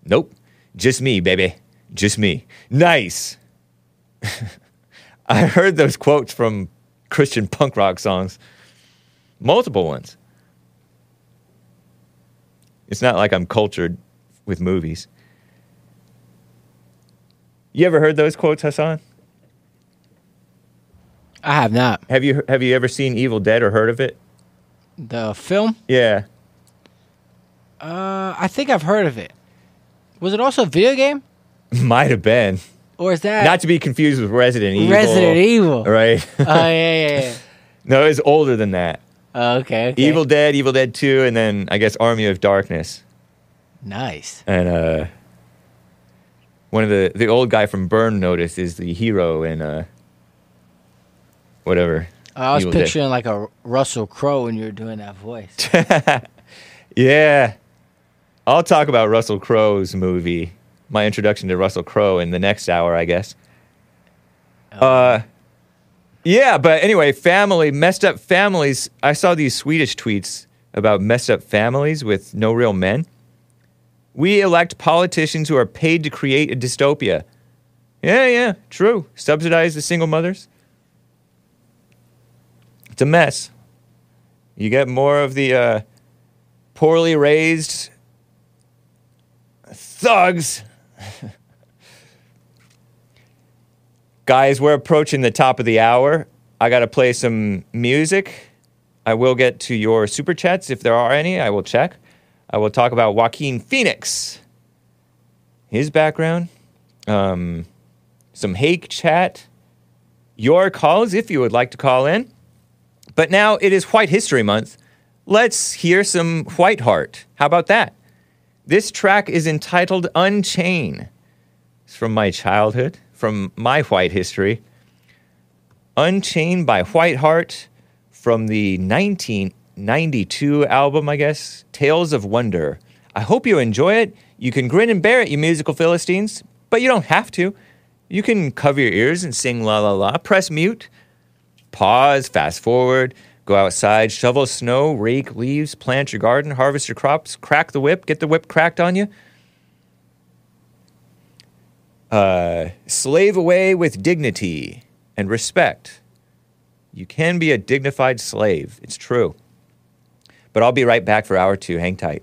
Nope, just me, baby. Just me. Nice. I heard those quotes from Christian punk rock songs, multiple ones. It's not like I'm cultured with movies. You ever heard those quotes, Hassan? I have not. Have you have you ever seen Evil Dead or heard of it? The film? Yeah. Uh, I think I've heard of it. Was it also a video game? Might have been. Or is that Not to be confused with Resident Evil. Resident Evil? Right? Oh yeah, yeah, yeah. no, it's older than that. Oh, okay, okay. Evil Dead, Evil Dead 2, and then I guess Army of Darkness. Nice. And uh one of the the old guy from Burn Notice is the hero in uh whatever. I was Evil Dead. picturing like a Russell Crowe when you were doing that voice. Yeah. I'll talk about Russell Crowe's movie, my introduction to Russell Crowe in the next hour, I guess. Uh yeah, but anyway, family, messed up families. I saw these Swedish tweets about messed up families with no real men. We elect politicians who are paid to create a dystopia. Yeah, yeah, true. Subsidize the single mothers. It's a mess. You get more of the uh, poorly raised thugs. Guys, we're approaching the top of the hour. I got to play some music. I will get to your super chats if there are any. I will check. I will talk about Joaquin Phoenix, his background, um, some Hake chat, your calls if you would like to call in. But now it is White History Month. Let's hear some White Heart. How about that? This track is entitled Unchain. It's from my childhood, from my white history. Unchained by Whiteheart from the 1992 album, I guess, Tales of Wonder. I hope you enjoy it. You can grin and bear it, you musical Philistines, but you don't have to. You can cover your ears and sing la la la, press mute, pause, fast forward, go outside, shovel snow, rake leaves, plant your garden, harvest your crops, crack the whip, get the whip cracked on you. Uh, slave away with dignity and respect. You can be a dignified slave. It's true. But I'll be right back for hour two. Hang tight.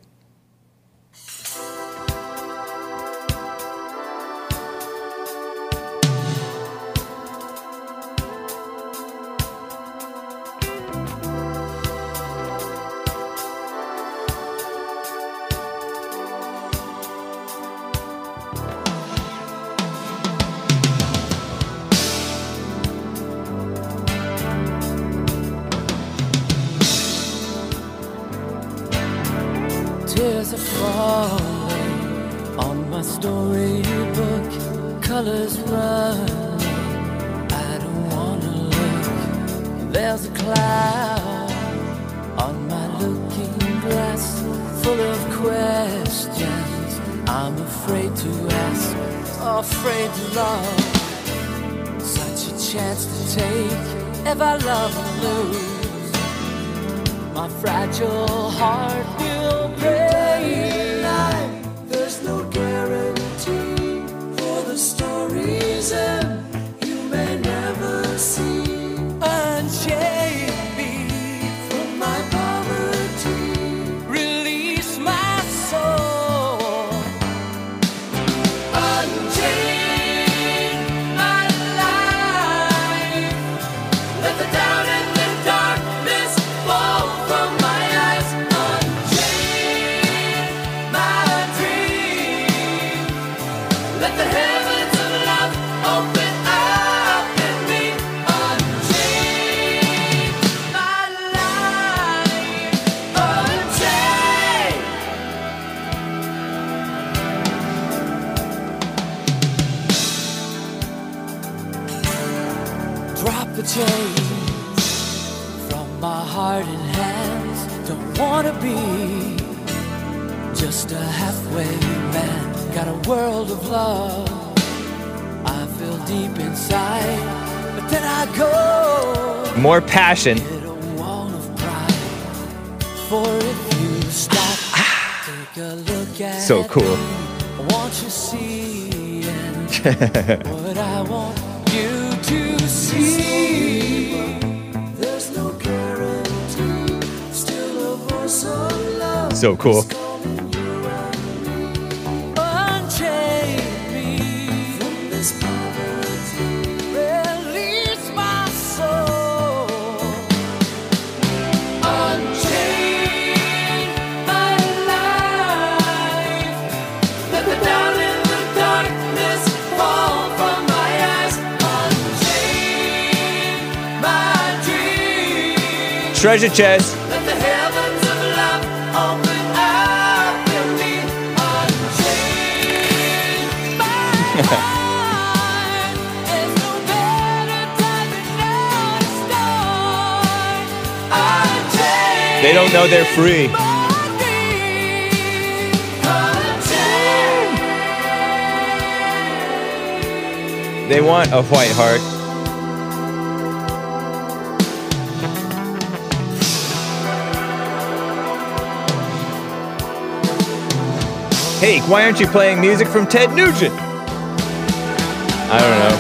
Voice of love. So cool. start. chest. They don't know they're free. my dreams. Unchain. They want a white heart. Hey, why aren't you playing music from Ted Nugent? I don't know.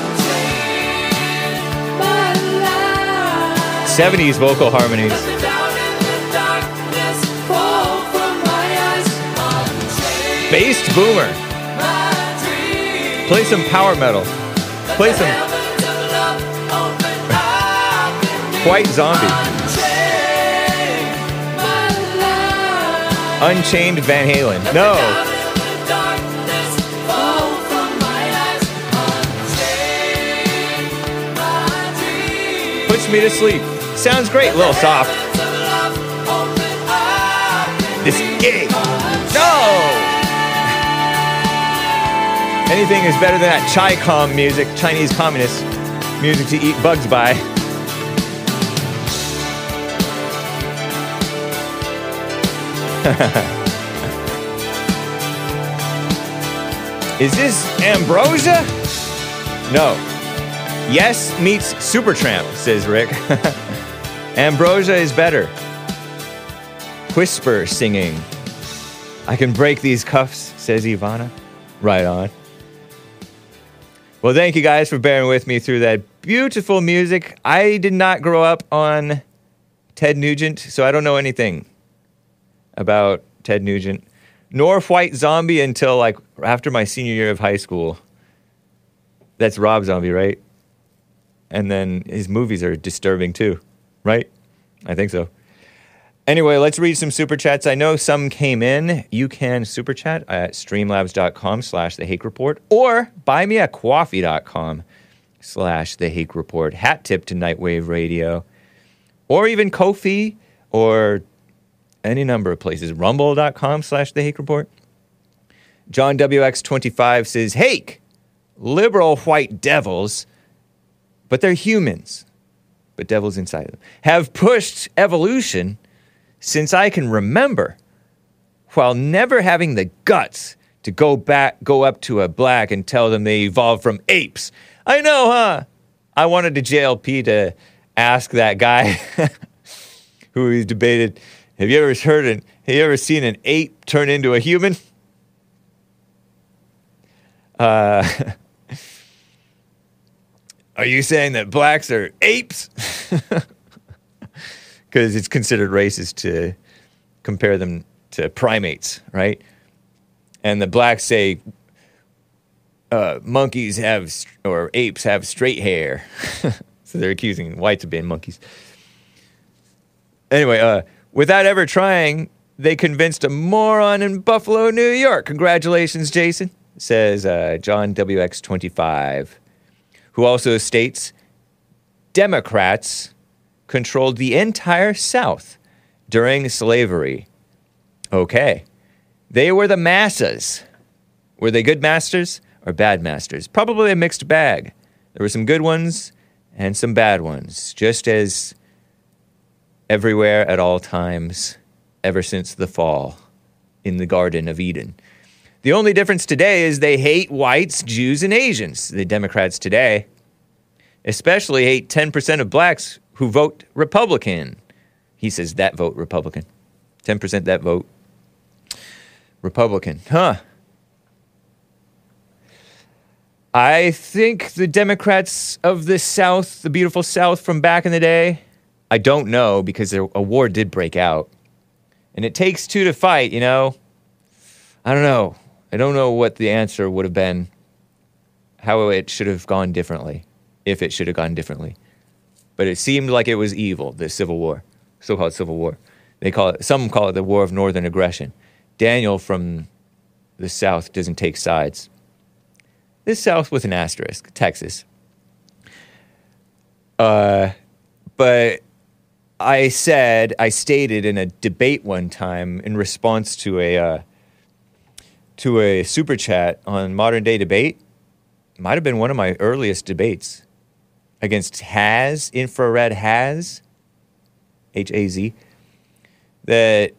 70s vocal harmonies. Based boomer. Play some power metal. Play some. White Zombie. Unchained Van Halen. No. Me to sleep. Sounds great, a little soft. This gay. No! Anything is better than that ChiCom music, Chinese communist music to eat bugs by. is this ambrosia? No. Yes meets Supertramp, says Rick. ambrosia is better. Whisper singing. I can break these cuffs, says Ivana. Right on. Well, thank you guys for bearing with me through that beautiful music. I did not grow up on Ted Nugent, so I don't know anything about Ted Nugent, nor White Zombie until like after my senior year of high school. That's Rob Zombie, right? And then his movies are disturbing too, right? I think so. Anyway, let's read some super chats. I know some came in. You can super chat at streamlabs.com slash the Hake Report or buy me at buymeacoffee.com slash the Hake Report. Hat tip to Nightwave Radio. Or even Ko-fi or any number of places. Rumble.com slash the Hake Report. John WX25 says, Hake, liberal white devils, but they're humans, but devils inside them, have pushed evolution since I can remember, while never having the guts to go back, go up to a black and tell them they evolved from apes. I know, huh? I wanted the JLP to ask that guy who he debated, have you ever heard an, have you ever seen an ape turn into a human? Uh, are you saying that blacks are apes? because it's considered racist to compare them to primates, right? And the blacks say uh, monkeys have, or apes have straight hair. so they're accusing whites of being monkeys. Anyway, uh, without ever trying, they convinced a moron in Buffalo, New York. Congratulations, Jason, says uh, John WX25, who also states Democrats controlled the entire South during slavery. Okay. They were the masses. Were they good masters or bad masters? Probably a mixed bag. There were some good ones and some bad ones, just as everywhere at all times ever since the fall in the Garden of Eden. The only difference today is they hate whites, Jews, and Asians. The Democrats today especially hate 10% of blacks who vote Republican. He says that vote Republican. 10% that vote Republican. Huh. I think the Democrats of the South, the beautiful South from back in the day, I don't know because a war did break out. And it takes two to fight, you know? I don't know. I don't know what the answer would have been, how it should have gone differently, if it should have gone differently. But it seemed like it was evil, the Civil War, so called Civil War. They call it, some call it the War of Northern Aggression. Daniel from the South doesn't take sides. The South with an asterisk, Texas. Uh, but I said, I stated in a debate one time in response to a uh, to a super chat on modern day debate. Might have been one of my earliest debates against Has infrared Has H A Z that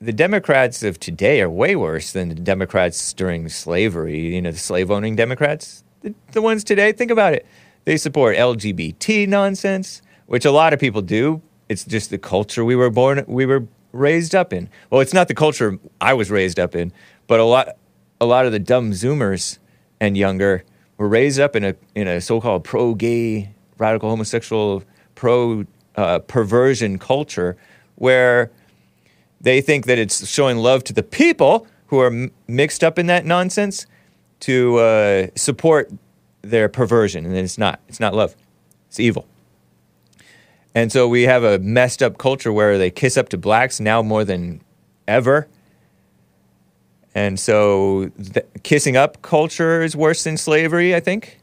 the Democrats of today are way worse than the Democrats during slavery. You know, the slave owning Democrats, the, the ones today. Think about it. They support LGBT nonsense, which a lot of people do. It's just the culture we were born, we were raised up in. Well, it's not the culture I was raised up in, but a lot, a lot of the dumb Zoomers and younger were raised up in a in a so-called pro-gay, radical homosexual, pro uh, perversion culture, where they think that it's showing love to the people who are m- mixed up in that nonsense to uh, support their perversion, and it's not. It's not love. It's evil. And so we have a messed up culture where they kiss up to blacks now more than ever. And so the kissing up culture is worse than slavery, I think.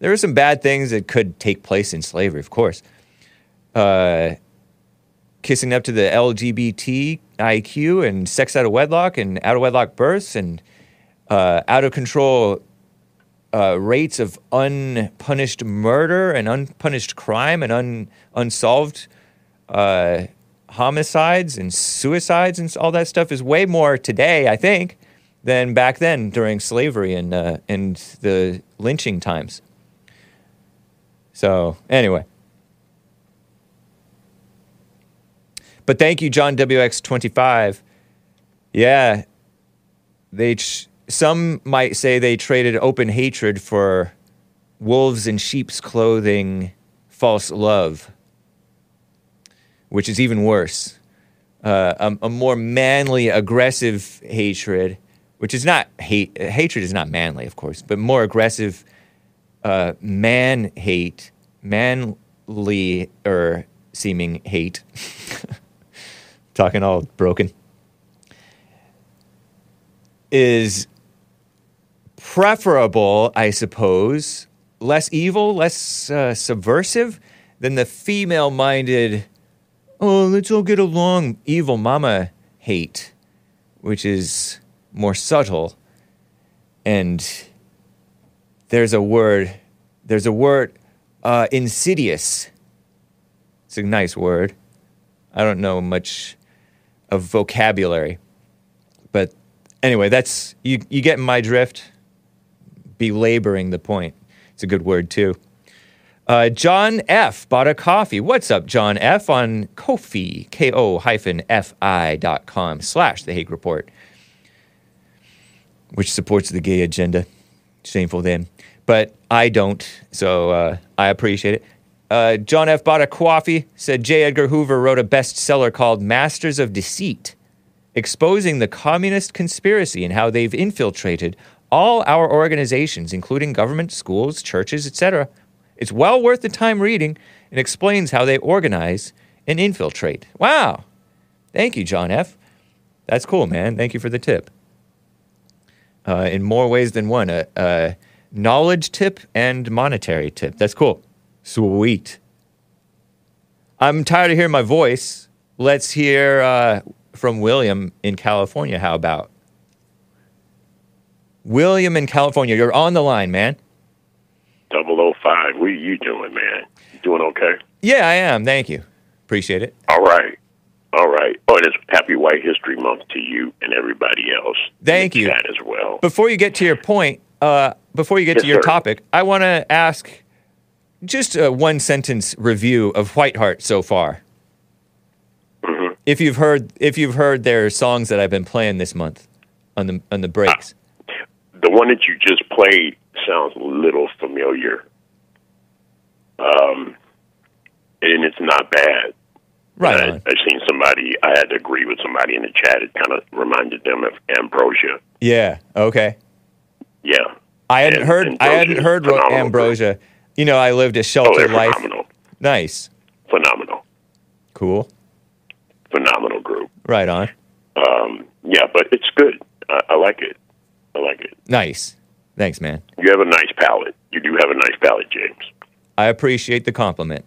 There are some bad things that could take place in slavery, of course. Uh, kissing up to the LGBT IQ and sex out of wedlock and out of wedlock births and uh, out of control uh, rates of unpunished murder and unpunished crime and un- unsolved uh, homicides and suicides and all that stuff is way more today, I think, than back then during slavery and uh, and the lynching times. So anyway. But thank you, John WX25. Yeah, they ch- some might say they traded open hatred for wolves in sheep's clothing, false love, which is even worse. Uh, a, a more manly, aggressive hatred, which is not hate. Hatred is not manly, of course, but more aggressive uh, man hate, manly or seeming hate. Talking all broken is preferable, I suppose, less evil, less uh, subversive than the female minded, oh, let's all get along, evil mama hate, which is more subtle. And there's a word, there's a word, uh, insidious. It's a nice word. I don't know much of vocabulary. But anyway, that's you, you get my drift. Belaboring the point. It's a good word too. Uh, John F. bought a coffee. What's up, John F. on Ko-fi, K-O hyphen F-I dot com slash The Hake Report, which supports the gay agenda. Shameful them. But I don't, so uh, I appreciate it. Uh, John F. bought a coffee, said J. Edgar Hoover wrote a bestseller called Masters of Deceit, exposing the communist conspiracy and how they've infiltrated all our organizations, including government, schools, churches, etc. It's well worth the time reading and explains how they organize and infiltrate. Wow. Thank you, John F. That's cool, man. Thank you for the tip. Uh, in more ways than one, a, a knowledge tip and monetary tip. That's cool. Sweet. I'm tired of hearing my voice. Let's hear uh, from William in California. How about? William in California, you're on the line, man. 005. What are you doing, man? You doing okay? Yeah, I am. Thank you. Appreciate it. All right. All right. Oh, and it's Happy White History Month to you and everybody else. Thank you. That as well. Before you get to your point, uh, before you get Yes, to your sir. topic, I want to ask just a one sentence review of Whiteheart so far. Mm-hmm. If you've heard, if you've heard their songs that I've been playing this month on the on the breaks. The one that you just played sounds a little familiar. Um, and it's not bad. right I, I've seen somebody. I had to agree with somebody in the chat. It kind of reminded them of Ambrosia. Yeah. Okay. Yeah. I hadn't And- heard. and I hadn't heard Ambrosia. You know, I lived a Oh, sheltered they're life. phenomenal. Nice. Phenomenal. Cool. Phenomenal group. Right on. Um, yeah, but it's good. I, I like it. I like it. Nice. Thanks, man. You have a nice palate. You do have a nice palate, James. I appreciate the compliment.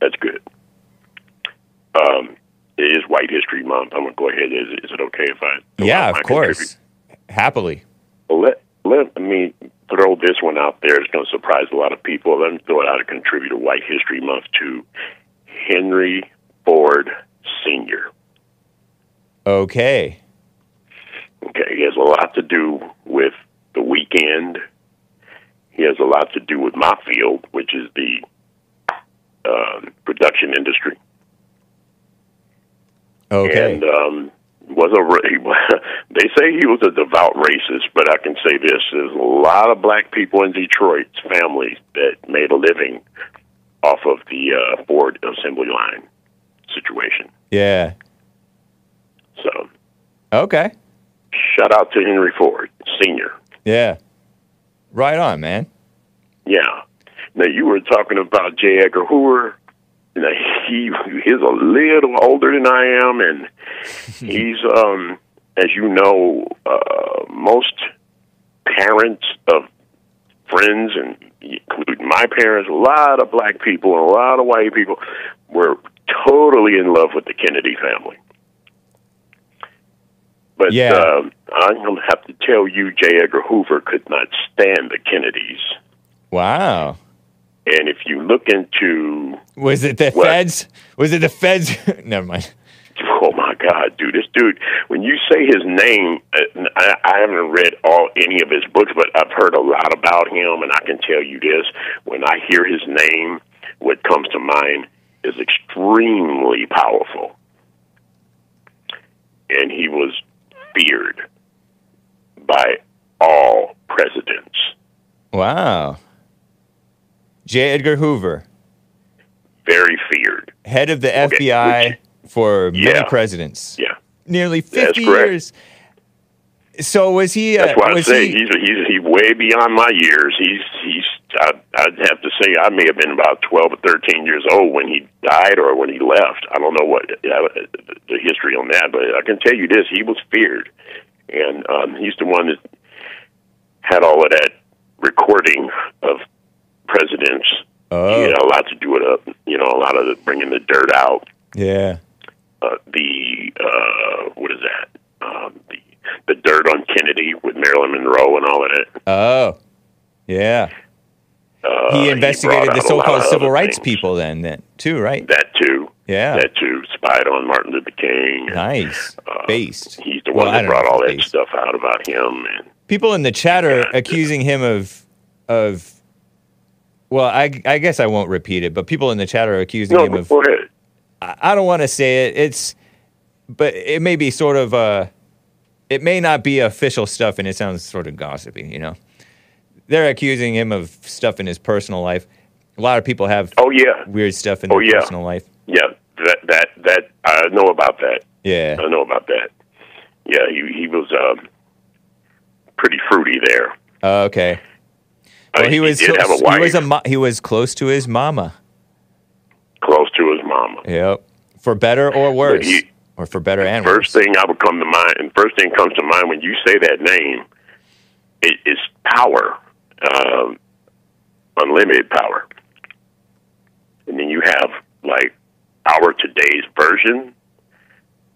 That's good. Um, it is White History Month. I'm gonna go ahead. Is, is it okay if I? yeah, of contribute? course. Happily. Let let me throw this one out there. It's going to surprise a lot of people. Let me throw it out and contribute to White History Month to Henry Ford Sr. Okay. Okay, he has a lot to do with the weekend. He has a lot to do with my field, which is the um production industry. Okay. And um, was a ra- they say he was a devout racist, but I can say this: there's a lot of black people in Detroit's families that made a living off of the uh, Ford assembly line situation. yeah. So, Okay. shout out to Henry Ford Senior. Yeah. Right on, man. Yeah. Now you were talking about J. Edgar Hoover. Now he he's a little older than I am, and he's um, as you know, uh, most parents of friends and including my parents, a lot of black people and a lot of white people were totally in love with the Kennedy family. But Yeah. um, I'm gonna have to tell you, J. Edgar Hoover could not stand the Kennedys. Wow. And if you look into, Was it the What? feds? Was it the feds? Never mind. oh my God, dude, this dude, when you say his name, uh, I, I haven't read all any of his books, but I've heard a lot about him, and I can tell you this: when I hear his name, what comes to mind is extremely powerful, and he was feared by all presidents. Wow. J. Edgar Hoover, Very feared. head of the Okay, FBI for many presidents. Yeah. Nearly 50 correct. years. So was he? Uh, That's why I say he, he's he's he's way beyond my years. He's I, I'd have to say I may have been about twelve or thirteen years old when he died or when he left. I don't know what uh, the history on that, but I can tell you this: he was feared, and um, he's the one that had all of that recording of presidents. Oh. He had a lot to do with uh, you know a lot of the, bringing the dirt out yeah. uh, the uh, what is that? Um, the the dirt on Kennedy with Marilyn Monroe and all of that. Oh. Yeah. Uh, He investigated out the so-called civil rights things. people then, then too, right? That too. Yeah. That too. Spied on Martin Luther King. Nice. Uh, Based. He's the one that brought all that based. stuff out about him. And People in the chat are Yeah. accusing him of of well, I I guess I won't repeat it, but people in the chat are accusing no, him of go ahead. I I don't want to say it. It's, but it may be sort of uh it may not be official stuff, and it sounds sort of gossipy. You know, they're accusing him of stuff in his personal life. A lot of people have Oh yeah, weird stuff in Oh, their yeah. personal life. yeah. That that that I know about that. Yeah. I know about that. Yeah, he he was um, pretty fruity there. Uh, okay. Uh, Well, he was close, a wife he was a mo- he was close to his mama. close to his mama. Yep. For better or worse, he- or for better and First worse. thing I would come to mind, and first thing comes to mind when you say that name, it is power, um, unlimited power. And then you have like our today's version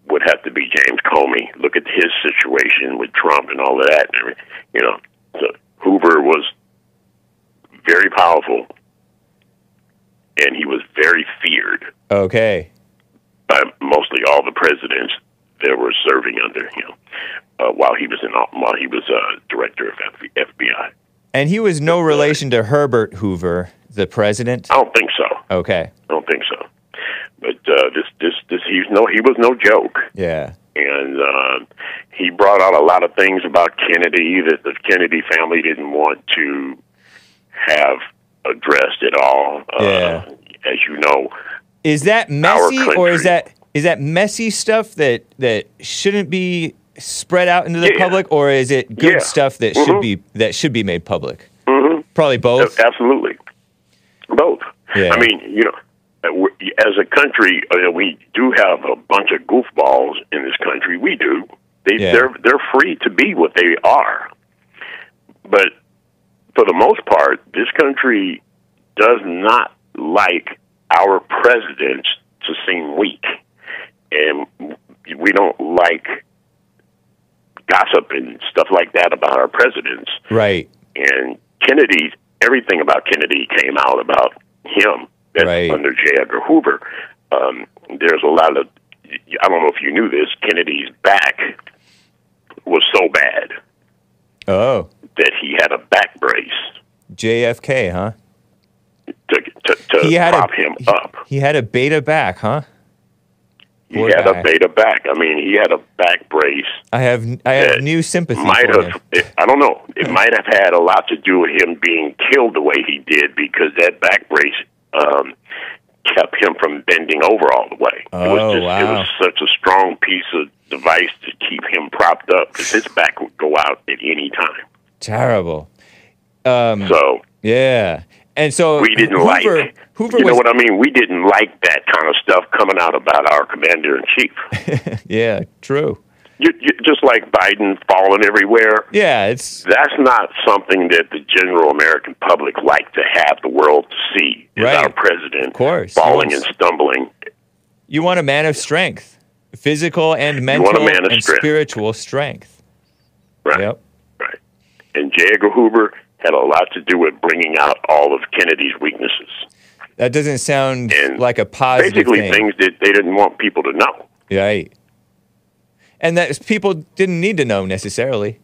would have to be James Comey. Look at his situation with Trump and all of that. You know, so Hoover was very powerful, and he was very feared Okay. by mostly all the presidents that were serving under him uh, while he was in while he was uh, director of F- FBI. And he was no relation to Herbert Hoover, the president. I don't think so. Okay. I don't think so. But uh, this this this he's no he was no joke. Yeah. and uh, he brought out a lot of things about Kennedy that the Kennedy family didn't want to have addressed at all. Yeah. Uh, as you know, Is that messy or is that is that messy stuff that that shouldn't be spread out into the Yeah. public or is it good Yeah. stuff that should Mhm. be that should be made public? hmm Probably both. absolutely both. Yeah. I mean, you know, as a country, uh, we do have a bunch of goofballs in this country. We do. They. They're they're free to be what they are, but for the most part, this country does not like our presidents to seem weak, and we don't like gossip and stuff like that about our presidents Right. and Kennedy, everything about Kennedy came out about him Right. under J. Edgar Hoover. Um, there's a lot of, I don't know if you knew this, Kennedy's back was so bad Oh. that he had a back brace JFK, huh? to, to, to He had a- prop him up. He had a beta back, huh? He poor had guy. a beta back. I mean, he had a back brace. I have I have new sympathy Might have, it, I don't know. It might have had a lot to do with him being killed the way he did because that back brace um, kept him from bending over all the way. it Oh, was just, It was such a strong piece of device to keep him propped up because his back would go out at any time. Terrible. Um, So yeah. And so we didn't Hoover, like. Hoover you was know what I mean? We didn't like that kind of stuff coming out about our commander in chief. Yeah, true. you, you, just like Biden falling everywhere. Yeah, it's that's not something that the general American public like to have the world to see. Is Right. our president Of course, falling yes. and stumbling. you want a man of strength. Physical and mental a man of and strength. spiritual strength. Right. Yep. Right. And J. Edgar Hoover had a lot to do with bringing out all of Kennedy's weaknesses. That doesn't sound And like a positive Basically, thing. things that they didn't want people to know. Right. And that people didn't need to know necessarily.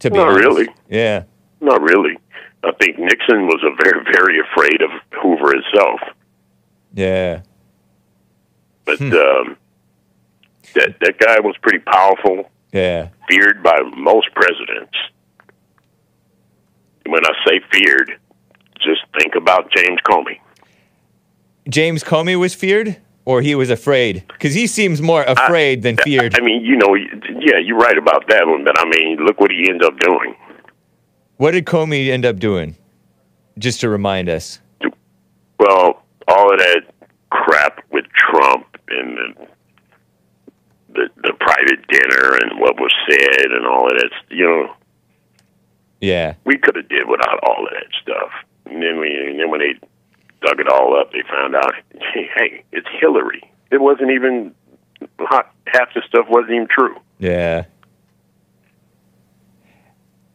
To be Not honest. really. Yeah. Not really. I think Nixon was a very, very afraid of Hoover himself. Yeah. But Hmm. um, that that guy was pretty powerful. Yeah. feared by most presidents. When I say feared, just think about James Comey. James Comey was feared or he was afraid? Because he seems more afraid than feared. I mean, you know, yeah, you're right about that one, but I mean, look what he ended up doing. what did Comey end up doing? Just to remind us. Well, all of that crap with Trump and the the, the private dinner and what was said and all of that, you know, Yeah. we could have did without all of that stuff. And then we, and then when they dug it all up, they found out, hey, it's Hillary. It wasn't even half the stuff wasn't even true. Yeah.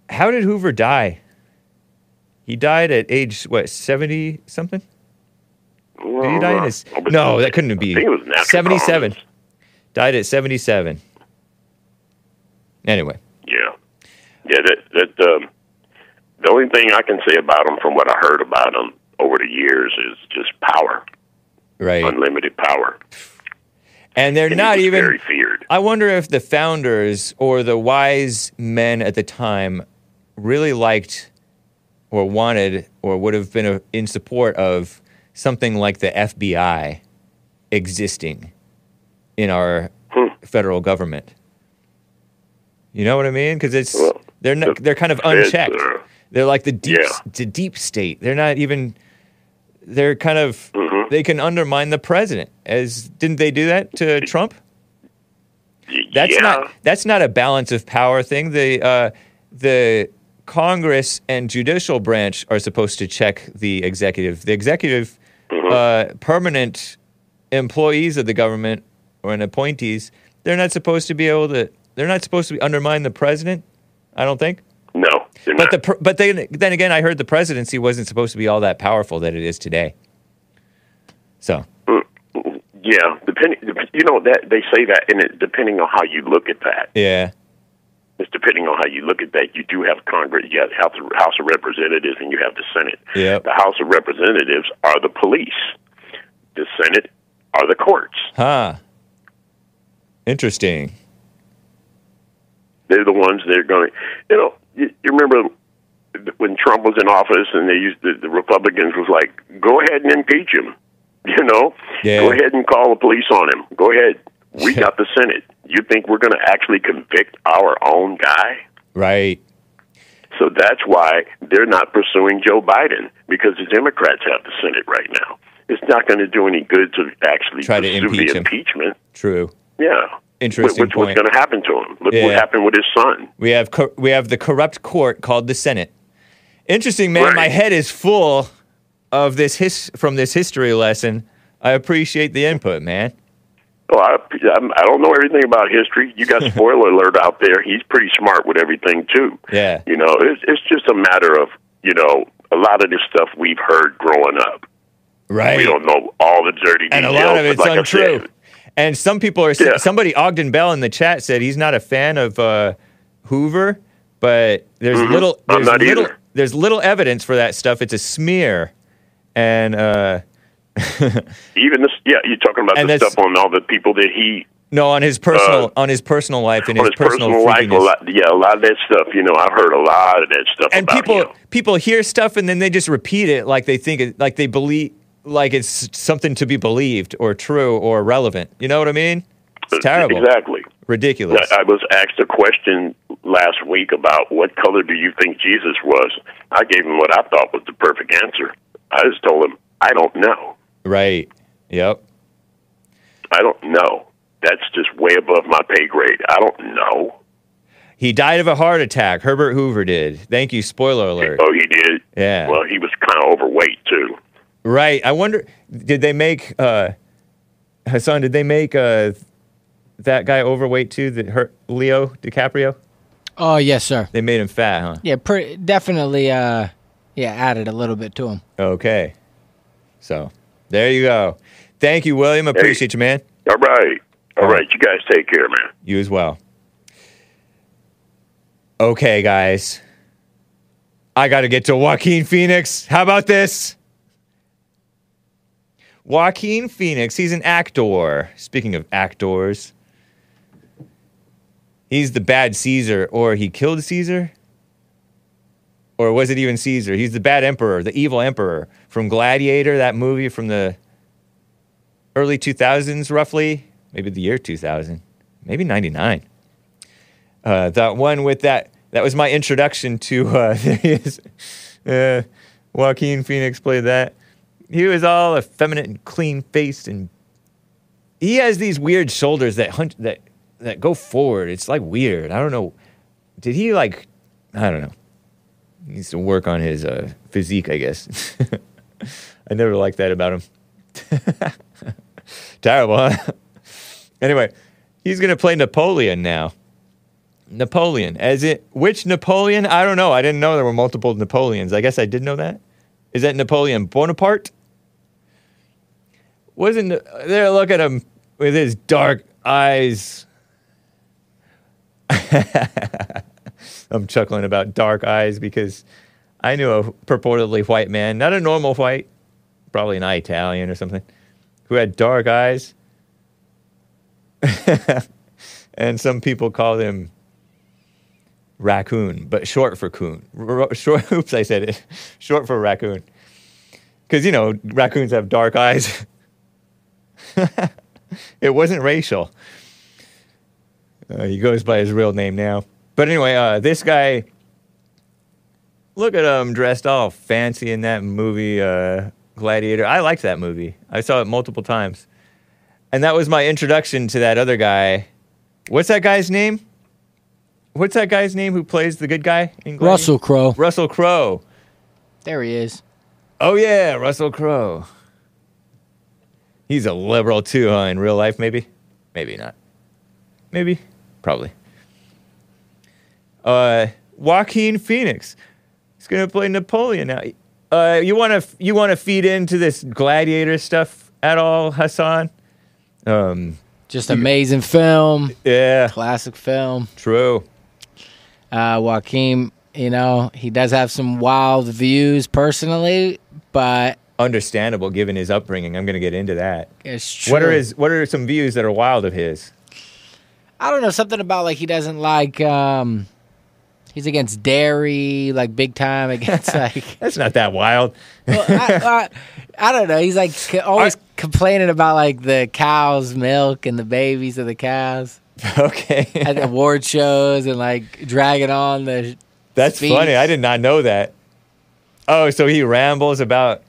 How did Hoover die? He died at age what, seventy something? Did he die in his No, that couldn't be. I think it was natural Seventy seven. causes. Died at seventy seven. Anyway. Yeah, yeah. That that um, the only thing I can say about them, from what I heard about them over the years, is just power, Right. unlimited power. And they're And not even very feared. I wonder if the founders or the wise men at the time really liked or wanted or would have been in support of something like the FBI existing in our Hmm. federal government. You know what I mean? Because it's Well, they're not, the they're kind of Feds unchecked. They're like the deep Yeah. the deep state. They're not even. They're kind of. Mhm. They can undermine the president. As didn't they do that to Trump? That's yeah. not that's not a balance of power thing. The uh, the Congress and judicial branch are supposed to check the executive. The executive, Mm-hmm. uh, permanent employees of the government or an appointees, they're not supposed to be able to. They're not supposed to be undermine the president. I don't think. They're But not. the but then then again, I heard the presidency wasn't supposed to be all that powerful that it is today. So mm, yeah, depending, you know that they say that, and it depending on how you look at that, yeah, it's depending on how you look at that. You do have Congress, you have the House of, House of Representatives, and you have the Senate. Yep. The House of Representatives are the police. The Senate are the courts. huh? Interesting. They're the ones that are going. to You know, you, you remember when Trump was in office, and they used the, the Republicans was like, "Go ahead and impeach him." You know, Yeah. go ahead and call the police on him. Go ahead. We got the Senate. You think we're going to actually convict our own guy? Right. So that's why they're not pursuing Joe Biden because the Democrats have the Senate right now. It's not going to do any good to actually Try to pursue impeach the him. impeachment. True. Yeah. Interesting Which, what's point. going to happen to him? Look Yeah. what happened with his son. We have cor- we have the corrupt court called the Senate. Interesting, man. Right. My head is full of this his from this history lesson. I appreciate the input, man. Oh, I, I'm- don't know everything about history. You got spoiler alert out there. He's pretty smart with everything too. Yeah. You know, it's it's just a matter of you know a lot of this stuff we've heard growing up. Right. We don't know all the dirty and a details. lot of it's like I untrue. And some people are Yeah. somebody Ogden Bell in the chat said he's not a fan of uh, Hoover, but there's little Mm-hmm. I'm there's not little either. there's little evidence for that stuff. It's a smear, and uh, even this, yeah, you're talking about the stuff on all the people that he no on his personal Uh, on his personal life and his, his personal, life. A lot, yeah, a lot of that stuff. You know, I've heard a lot of that stuff and about people him. people hear stuff and then they just repeat it like they think it like they believe like it's something to be believed or true or relevant. You know what I mean? It's terrible, Exactly. ridiculous. I I was asked a question last week about what color do you think Jesus was. I gave him what I thought was the perfect answer. I just told him, I don't know. Right. Yep. I don't know. That's just way above my pay grade. I don't know. He died of a heart attack. Herbert Hoover did. Thank you. Spoiler alert. Oh, he did. Yeah. Well, he was kind of overweight too. Right. I wonder, did they make uh, Hassan? Did they make uh, that guy overweight too? That hurt Leo DiCaprio. Oh yes, sir. They made him fat, huh? Yeah, pretty definitely. Uh, yeah, added a little bit to him. Okay. So there you go. Thank you, William. Appreciate you, man. All right. All All right. right. You guys take care, man. You as well. Okay, guys. I got to get to Joaquin Phoenix. How about this? Joaquin Phoenix, he's an actor. Speaking of actors, he's the bad Caesar, or he killed Caesar? Or was it even Caesar? He's the bad emperor, the evil emperor from Gladiator, that movie from the early 2000s, roughly. Maybe the year 2000, maybe 99. Uh, that one with that, that was my introduction to, uh. Uh, Joaquin Phoenix played that. He was all effeminate and clean faced, and he has these weird shoulders that hunt, that, that go forward. It's like weird. I don't know. Did he like, I don't know. He needs to work on his uh, physique, I guess. I never liked that about him. Terrible, huh? anyway, he's gonna play Napoleon now. Napoleon, as it which Napoleon? I don't know. I didn't know there were multiple Napoleons. I guess I did know that. Is that Napoleon Bonaparte? Wasn't there? Look at him with his dark eyes. I'm chuckling about dark eyes because I knew a purportedly white man, not a normal white, probably an Italian or something, who had dark eyes. and some people called him raccoon, but short for coon. R- short, oops, I said it. Short for raccoon. Because, you know, raccoons have dark eyes. it wasn't racial. Uh, he goes by his real name now. But anyway, uh, this guy, look at him dressed all fancy in that movie, uh, Gladiator. I liked that movie. I saw it multiple times. And that was my introduction to that other guy. What's that guy's name? What's that guy's name who plays the good guy in Gladiator? Russell Crowe. Russell Crowe. There he is. Oh yeah, Russell Crowe. He's a liberal too, huh? In real life, maybe, maybe not. Maybe, probably. Uh, Joaquin Phoenix. He's gonna play Napoleon now. Uh, you want to you want to feed into this gladiator stuff at all, Hassan? Um, Just amazing film, yeah, classic film. true. Uh, Joaquin, you know, he does have some wild views personally, but Understandable given his upbringing. I'm gonna get into that. it's true. What are his What are some views that are wild of his? I don't know something about like he doesn't like. um He's against dairy, like big time against like. That's not that wild. well, I, I, I don't know. He's like always complaining about like the cows' milk and the babies of the cows okay, at the award shows and like dragging on the. that's speech. funny. I did not know that. Oh, so he rambles about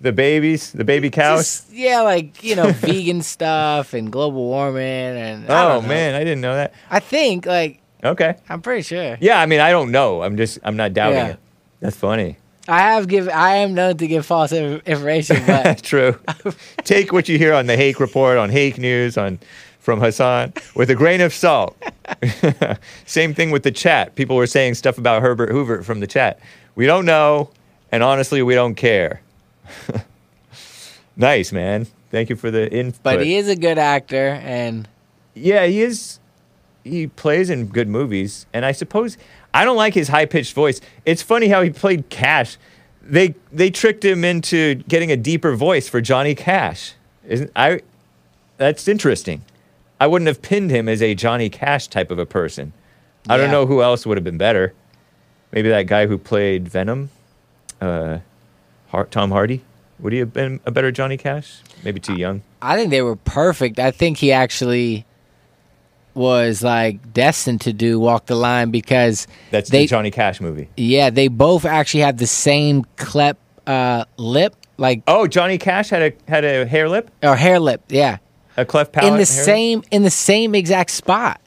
the babies, the baby cows. Just, yeah, like you know, vegan stuff and global warming and. I oh man, I didn't know that. I think like Okay. I'm pretty sure. Yeah, I mean, I don't know. I'm just, I'm not doubting Yeah. it. That's funny. I have give. I am known to give false information, but True. Take what you hear on the Hake Report, on Hake News, on from Hassan with a grain of salt. Same thing with the chat. People were saying stuff about Herbert Hoover from the chat. We don't know, and honestly, we don't care. nice, man. Thank you for the input. but he is a good actor, and Yeah, he is. He plays in good movies, and I suppose I don't like his high pitched voice. It's funny how he played Cash. They they tricked him into getting a deeper voice for Johnny Cash. Isn't I? That's interesting. I wouldn't have pinned him as a Johnny Cash type of a person. I don't know who else would have been better. Maybe that guy who played Venom, uh, Tom Hardy. Would he have been a better Johnny Cash? Maybe too young. I think they were perfect. I think he actually was like destined to do Walk the Line because That's they the Johnny Cash movie. yeah they both actually had the same clep uh, lip like Oh, Johnny Cash had a had a hair lip, or hair lip yeah a cleft palate. in the hair lip? same in the same exact spot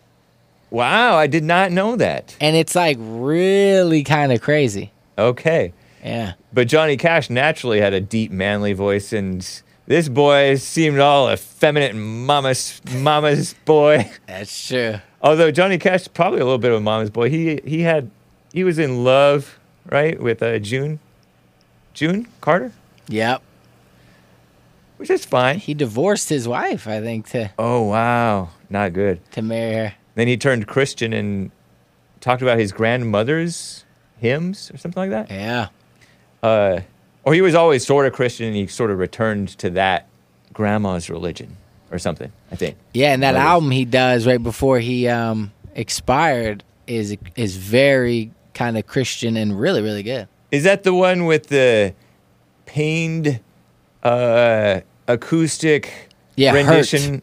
Wow, I did not know that. and it's like really kind of crazy Okay, yeah but Johnny Cash naturally had a deep, manly voice, and this boy seemed all effeminate, and mama's mama's boy. that's true Although Johnny Cash is probably a little bit of a mama's boy. He he had he was in love, right, with uh, June, June Carter, yep which is fine. he divorced his wife I think to Oh wow, not good. to marry her Then he turned Christian and talked about his grandmother's hymns or something like that. yeah Uh, or he was always sort of Christian and he sort of returned to that grandma's religion or something, I think. Yeah, and that album he does right before he um expired is is very kind of Christian and really really good. Is that the one with the pained uh, acoustic Yeah, rendition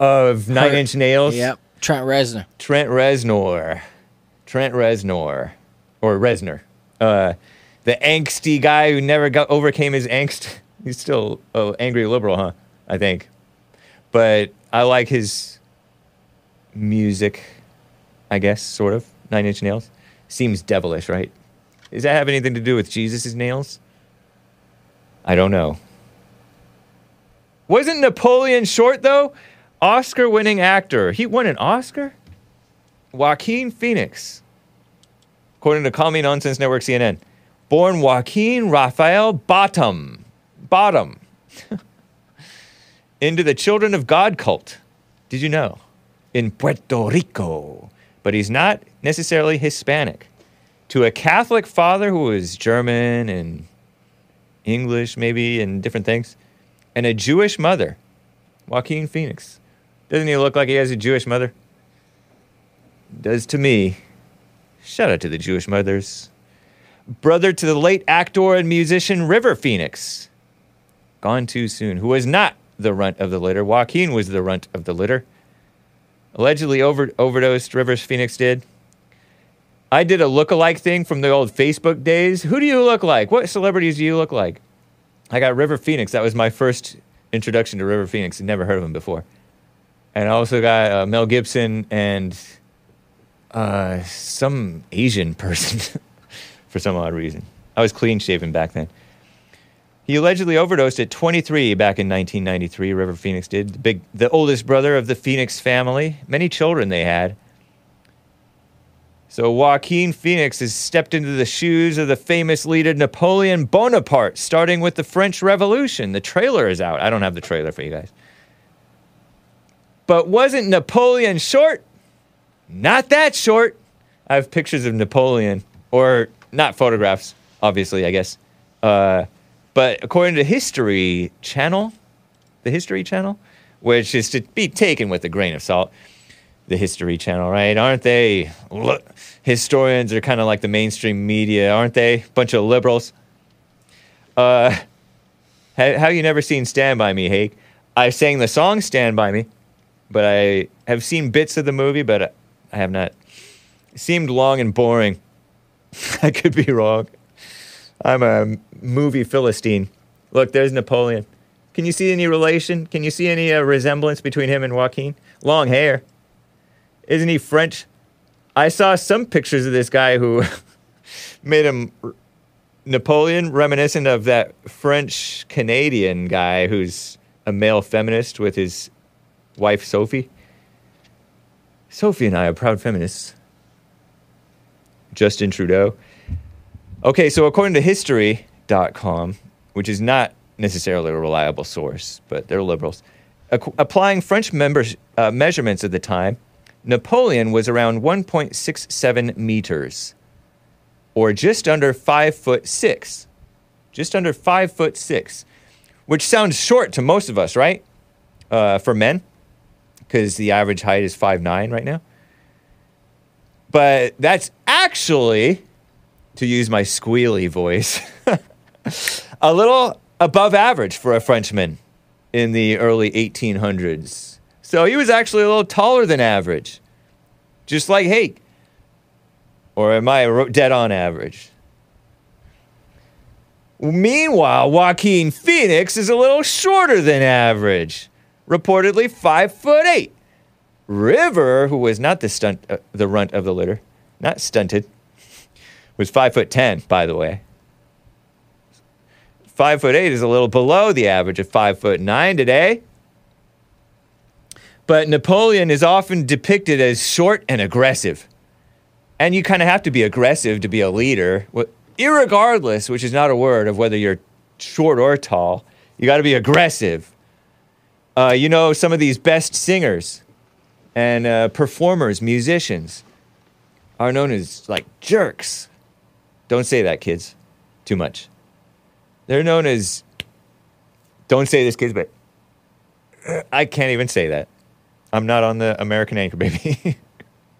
of Nine Hurt. Inch Nails? Yep, Trent Reznor. Trent Reznor. Trent Reznor. Or Reznor. Uh, the angsty guy who never got overcame his angst. He's still an angry liberal, huh? I think. But I like his music, I guess, sort of. Nine Inch Nails. Seems devilish, right? Does that have anything to do with Jesus' nails? I don't know. Wasn't Napoleon short, though? Oscar winning actor. He won an Oscar? Joaquin Phoenix. According to Call Me Nonsense Network CNN. Born Joaquin Rafael Bottom. Bottom. Into the Children of God cult. Did you know? In Puerto Rico. But he's not necessarily Hispanic. To a Catholic father who was German and English, maybe, and different things, and a Jewish mother, Joaquin Phoenix. Doesn't he look like he has a Jewish mother? Does to me. Shout out to the Jewish mothers. Brother to the late actor and musician River Phoenix. Gone too soon. Who was not the runt of the litter. Joaquin was the runt of the litter. Allegedly over, overdosed, Rivers Phoenix did. I did a look-alike thing from the old Facebook days. Who do you look like? What celebrities do you look like? I got River Phoenix. That was my first introduction to River Phoenix. I'd never heard of him before. And I also got uh, Mel Gibson and uh, some Asian person for some odd reason. I was clean shaven back then. He allegedly overdosed at 23 back in 1993. River Phoenix did. The big, the oldest brother of the Phoenix family. Many children they had. So Joaquin Phoenix has stepped into the shoes of the famous leader Napoleon Bonaparte, starting with the French Revolution. The trailer is out. I don't have the trailer for you guys. But wasn't Napoleon short? Not that short. I have pictures of Napoleon, or not photographs, obviously, I guess. Uh, but according to History Channel, the History Channel, which is to be taken with a grain of salt, the History Channel, right? Aren't they? Look, historians are kind of like the mainstream media, aren't they? Bunch of liberals. Uh, how, how you never seen Stand By Me, Hake? I sang the song Stand By Me, but I have seen bits of the movie, but I have not. It seemed long and boring. I could be wrong. I'm a movie Philistine. Look, there's Napoleon. Can you see any relation? Can you see any uh, resemblance between him and Joaquin? Long hair. Isn't he French? I saw some pictures of this guy who made him Napoleon reminiscent of that French Canadian guy who's a male feminist with his wife Sophie. Sophie and I are proud feminists. Justin Trudeau. Okay, so according to history.com, which is not necessarily a reliable source, but they're liberals, ac- applying French members, uh, measurements at the time, Napoleon was around 1.67 meters, or just under five foot six. Just under five foot six, which sounds short to most of us, right? Uh, for men, because the average height is five nine right now. But that's actually, to use my squealy voice, a little above average for a Frenchman in the early 1800s. So he was actually a little taller than average, just like Hake. Or am I dead on average? Meanwhile, Joaquin Phoenix is a little shorter than average, reportedly five foot eight. River, who was not the stunt, uh, the runt of the litter, not stunted, was five foot ten, by the way. Five foot eight is a little below the average of five foot nine today. But Napoleon is often depicted as short and aggressive. And you kind of have to be aggressive to be a leader, Wh- irregardless, which is not a word of whether you're short or tall. You got to be aggressive. Uh, you know, some of these best singers and uh, performers, musicians, are known as like jerks. Don't say that, kids. Too much. They're known as. Don't say this, kids, but I can't even say that. I'm not on the American Anchor, baby.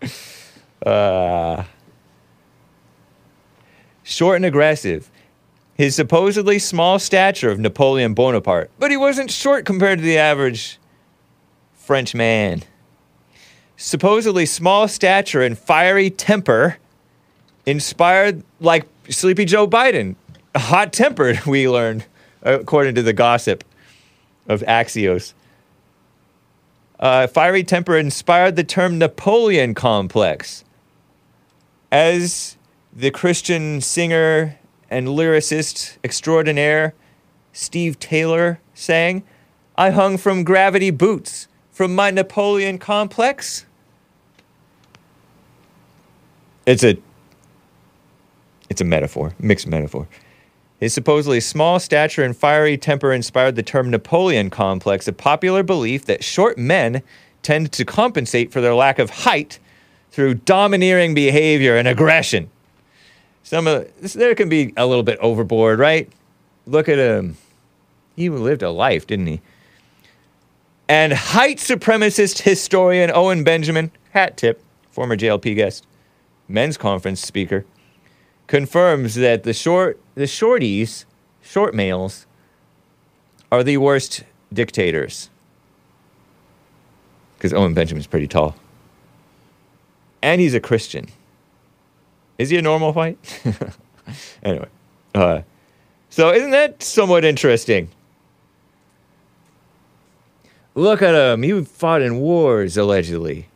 uh, short and aggressive. His supposedly small stature of Napoleon Bonaparte, but he wasn't short compared to the average French man. Supposedly small stature and fiery temper, inspired like Sleepy Joe Biden. Hot tempered, we learned, according to the gossip of Axios. Uh, fiery temper inspired the term Napoleon complex. As the Christian singer and lyricist extraordinaire Steve Taylor sang, I hung from gravity boots from my Napoleon complex. It's a it's a metaphor, mixed metaphor. His supposedly small stature and fiery temper inspired the term Napoleon complex, a popular belief that short men tend to compensate for their lack of height through domineering behavior and aggression. Some of this, there can be a little bit overboard, right? Look at him. He lived a life, didn't he? And height supremacist historian Owen Benjamin, hat tip, former JLP guest, men's conference speaker, confirms that the short the shorties, short males, are the worst dictators. Because Owen Benjamin's pretty tall. And he's a Christian. Is he a normal fight? anyway. Uh, so isn't that somewhat interesting? Look at him. He fought in wars, allegedly.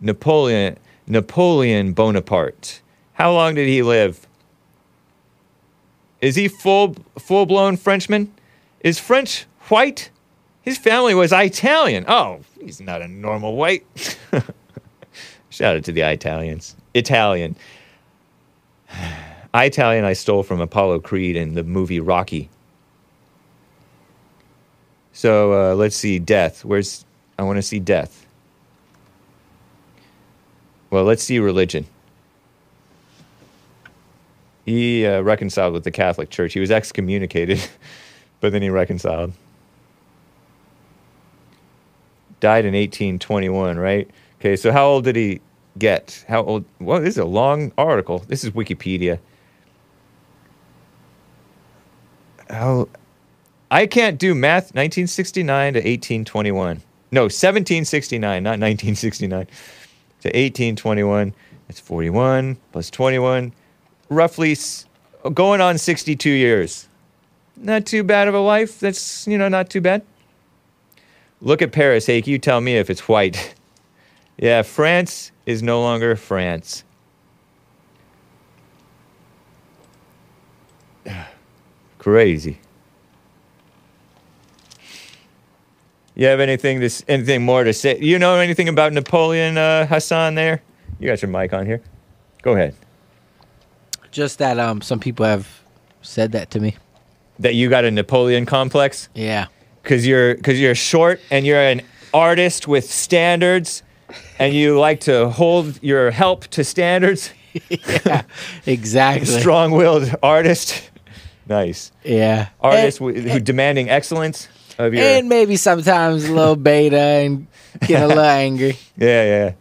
Napoleon Napoleon Bonaparte. How long did he live? Is he full full blown Frenchman? Is French white? His family was Italian. Oh, he's not a normal white. Shout out to the Italians. Italian. Italian I stole from Apollo Creed in the movie Rocky. So uh, let's see. Death. Where's. I want to see death. Well, let's see religion. He uh, reconciled with the Catholic Church. He was excommunicated, but then he reconciled. Died in 1821, right? Okay, so how old did he get? How old? Well, this is a long article. This is Wikipedia. How? I can't do math. 1969 to 1821. No, 1769, not 1969 to 1821. It's 41 plus 21, roughly going on 62 years. Not too bad of a life. That's, you know, not too bad. Look at Paris, Hake. You tell me if it's white. yeah, France is no longer France. Crazy. You have anything to, anything more to say? You know anything about Napoleon uh, Hassan there? You got your mic on here. Go ahead. Just that um, some people have said that to me. That you got a Napoleon complex Yeah. because you're because you're short and you're an artist with standards, and you like to hold your help to standards. Exactly. Strong-willed artist. nice Yeah. artist And, wh- who demanding excellence your. and maybe sometimes a little beta and get a little angry. yeah, yeah.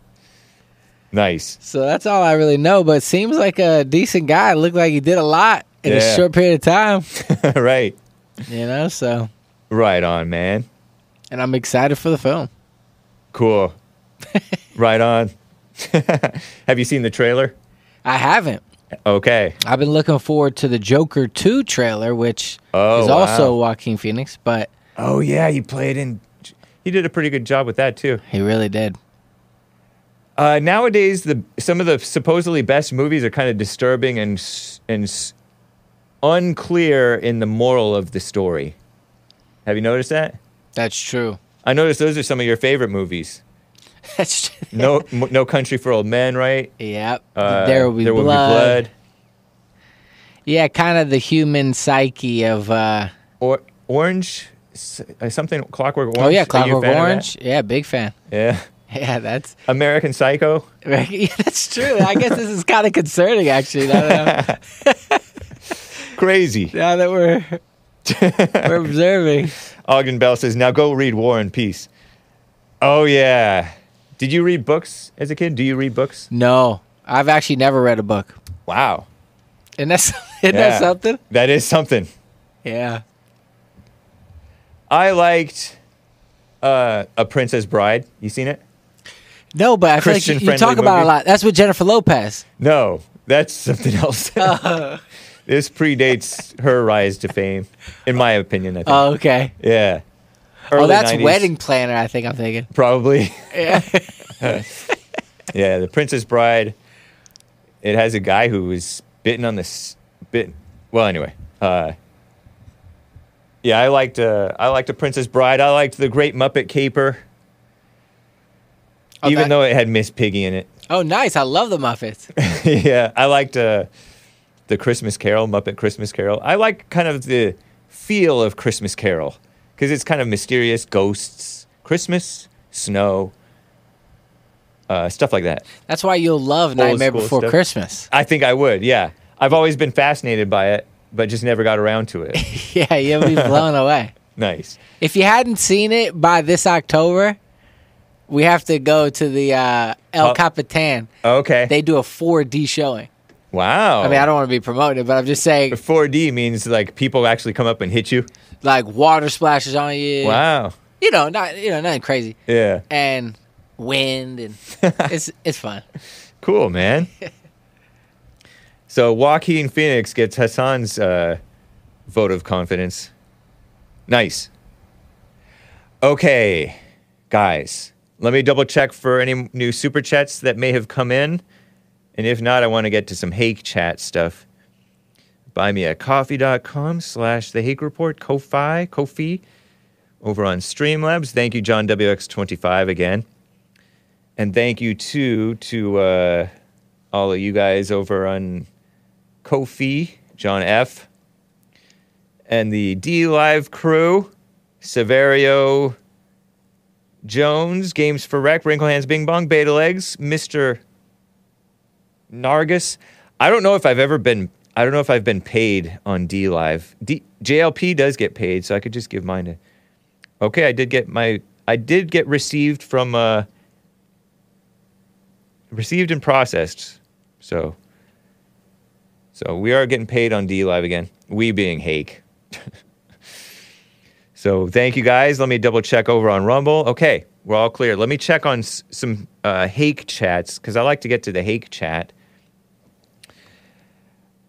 Nice. So that's all I really know. But seems like a decent guy. Looked like he did a lot in a short period of time. right. You know. So, Right on, man. and I'm excited for the film. Cool. right on. Have you seen the trailer? I haven't. Okay. I've been looking forward to the Joker 2 trailer, which Oh, is wow. also Joaquin Phoenix, but Oh yeah, he played in. He did a pretty good job with that too. he really did. Uh, nowadays, the some of the supposedly best movies are kind of disturbing and and unclear in the moral of the story. Have you noticed that? That's true. I noticed those are some of your favorite movies. That's true. No, No Country for Old Men, right? Yep. Uh, there will be there blood. Will Be blood. Yeah, kind of the human psyche of. uh Or Orange, Uh, something Clockwork Orange. Oh yeah, Clockwork fan of that? Orange. Yeah, big fan. Yeah. Yeah, that's American Psycho. yeah, that's true. I guess this is kind of concerning, actually. Now that, Crazy. now that we're we're observing. Ogden Bell says, "Now go read War and Peace." Oh yeah. Did you read books as a kid? Do you read books? No, I've actually never read a book, Wow. and that's isn't Yeah. that something? That is something. Yeah. I liked uh, A Princess Bride. You seen it? No, but I feel like you, you talk about it a lot. That's with Jennifer Lopez. No, that's something else. this predates her rise to fame, in my opinion. I think. Oh, okay. yeah. oh, that's 90s, Wedding Planner. I think I'm thinking. Probably. Yeah. Yeah, The Princess Bride. It has a guy who was bitten on the s- bit. Well, anyway. Uh, yeah, I liked. Uh, I liked The Princess Bride. I liked The Great Muppet Caper, Oh, even that- though it had Miss Piggy in it. Oh, nice. I love the Muppets. yeah, I liked uh, the Christmas Carol, Muppet Christmas Carol. I like kind of the feel of Christmas Carol because it's kind of mysterious, ghosts, Christmas, snow, uh, stuff like that. That's why you'll love Nightmare Before stuff. Christmas. I think I would. Yeah, I've always been fascinated by it, but just never got around to it. yeah, you'll be blown away. nice. If you hadn't seen it by this October, we have to go to the uh, El Oh. Capitan. Okay. They do a 4D showing. wow. I mean, I don't want to be promoting it, but I'm just saying, 4D means like people actually come up and hit you. like water splashes on you. Wow. You know, not you know, nothing crazy, Yeah. and wind, and it's it's fun. Cool, man. So Joaquin Phoenix gets Hassan's uh, vote of confidence. Nice. Okay, guys, let me double check for any new super chats that may have come in. And if not, I want to get to some Hake chat stuff. Buy me at coffee.com slash the Hake Report, Ko-Fi, Ko-Fi, over on Streamlabs. Thank you, John WX25 again. And thank you too to uh, all of you guys over on Ko-fi, John F, and the DLive crew, Severio Jones, Games for Rec, Wrinkle Hands Bing Bong, Beta Legs, Mr. Nargis. I don't know if I've ever been I don't know if I've been paid on DLive. D- JLP does get paid, so I could just give mine to Okay, I did get my I did get received from uh received and processed. So so we are getting paid on DLive again. We being Hake. so thank you guys. Let me double check over on Rumble. Okay, we're all clear. Let me check on s- some uh, Hake chats because I like to get to the Hake chat.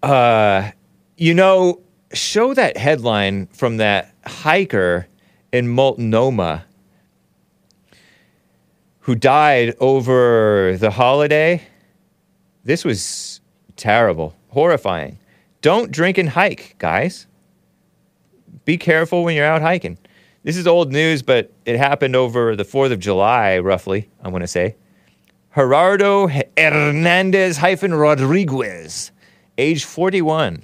Uh, you know, show that headline from that hiker in Multnomah who died over the holiday. This was terrible, horrifying. Don't drink and hike, guys. Be careful when you're out hiking. This is old news, but it happened over the 4th of July, roughly, I want to say. Gerardo Hernandez hyphen Rodriguez, age 41,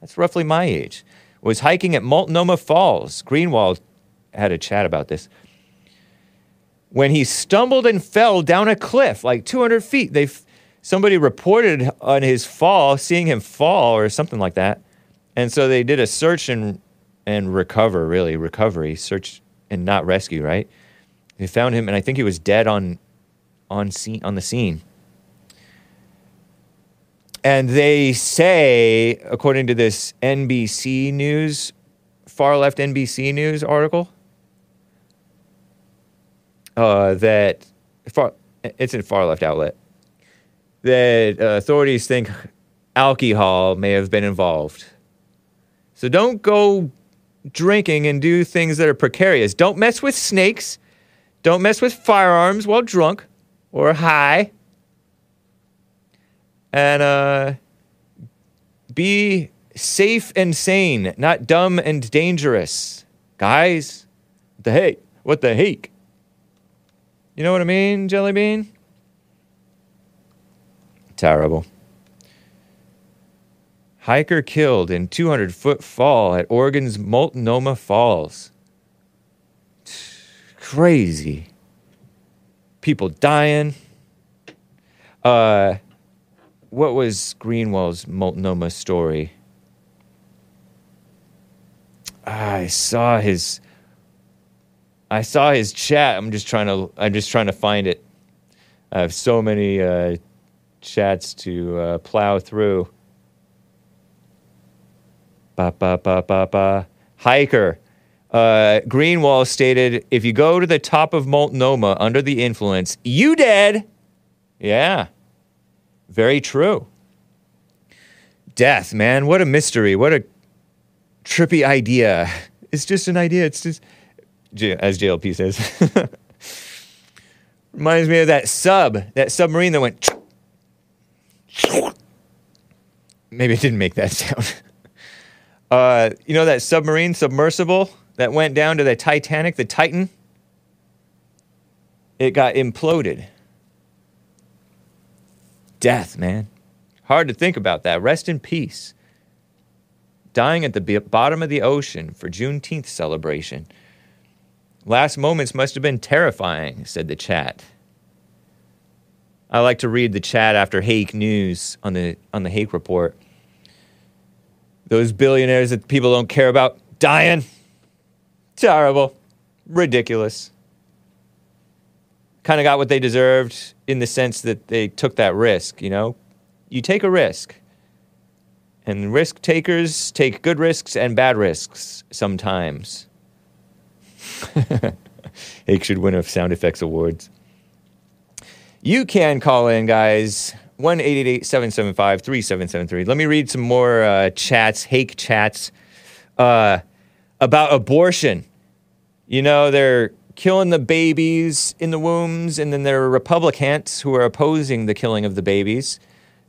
that's roughly my age, was hiking at Multnomah Falls. Greenwald had a chat about this. When he stumbled and fell down a cliff, like 200 feet, they somebody reported on his fall, seeing him fall or something like that, and so they did a search and and recover, really recovery, search and not rescue, right? They found him, and I think he was dead on on scene on the scene. And they say, according to this NBC News, far left NBC News article, uh, that far, it's a far left outlet, that uh, authorities think alcohol may have been involved. So don't go drinking and do things that are precarious. Don't mess with snakes. Don't mess with firearms while drunk or high. And uh, be safe and sane, not dumb and dangerous. Guys, what the heck? What the heck? You know what I mean, Jelly Bean? Terrible. Hiker killed in 200 foot fall at Oregon's Multnomah Falls. Crazy. People dying. Uh, what was Greenwell's Multnomah story? I saw his. I saw his chat. I'm just trying to. I'm just trying to find it. I have so many uh, chats to uh, plow through. Ba ba ba ba ba. Hiker. Uh, Greenwall stated, "If you go to the top of Multnomah under the influence, you dead." Yeah, very true. Death, man, what a mystery! What a trippy idea. It's just an idea. It's just, as JLP says, reminds me of that sub, that submarine that went. Maybe it didn't make that sound. Uh, you know that submarine submersible that went down to the Titanic, the Titan? It got imploded. Death, man. Hard to think about that. Rest in peace. Dying at the b- bottom of the ocean for Juneteenth celebration. Last moments must have been terrifying, said the chat. I like to read the chat after Hake News on the on the Hake report. Those billionaires that people don't care about dying. Terrible. Ridiculous. Kind of got what they deserved in the sense that they took that risk, you know? You take a risk. And risk takers take good risks and bad risks sometimes. Hake should win a sound effects awards. You can call in, guys. 1 775 3773. Let me read some more uh, chats, Hake chats, uh, about abortion. You know, they're killing the babies in the wombs, and then there are Republicans who are opposing the killing of the babies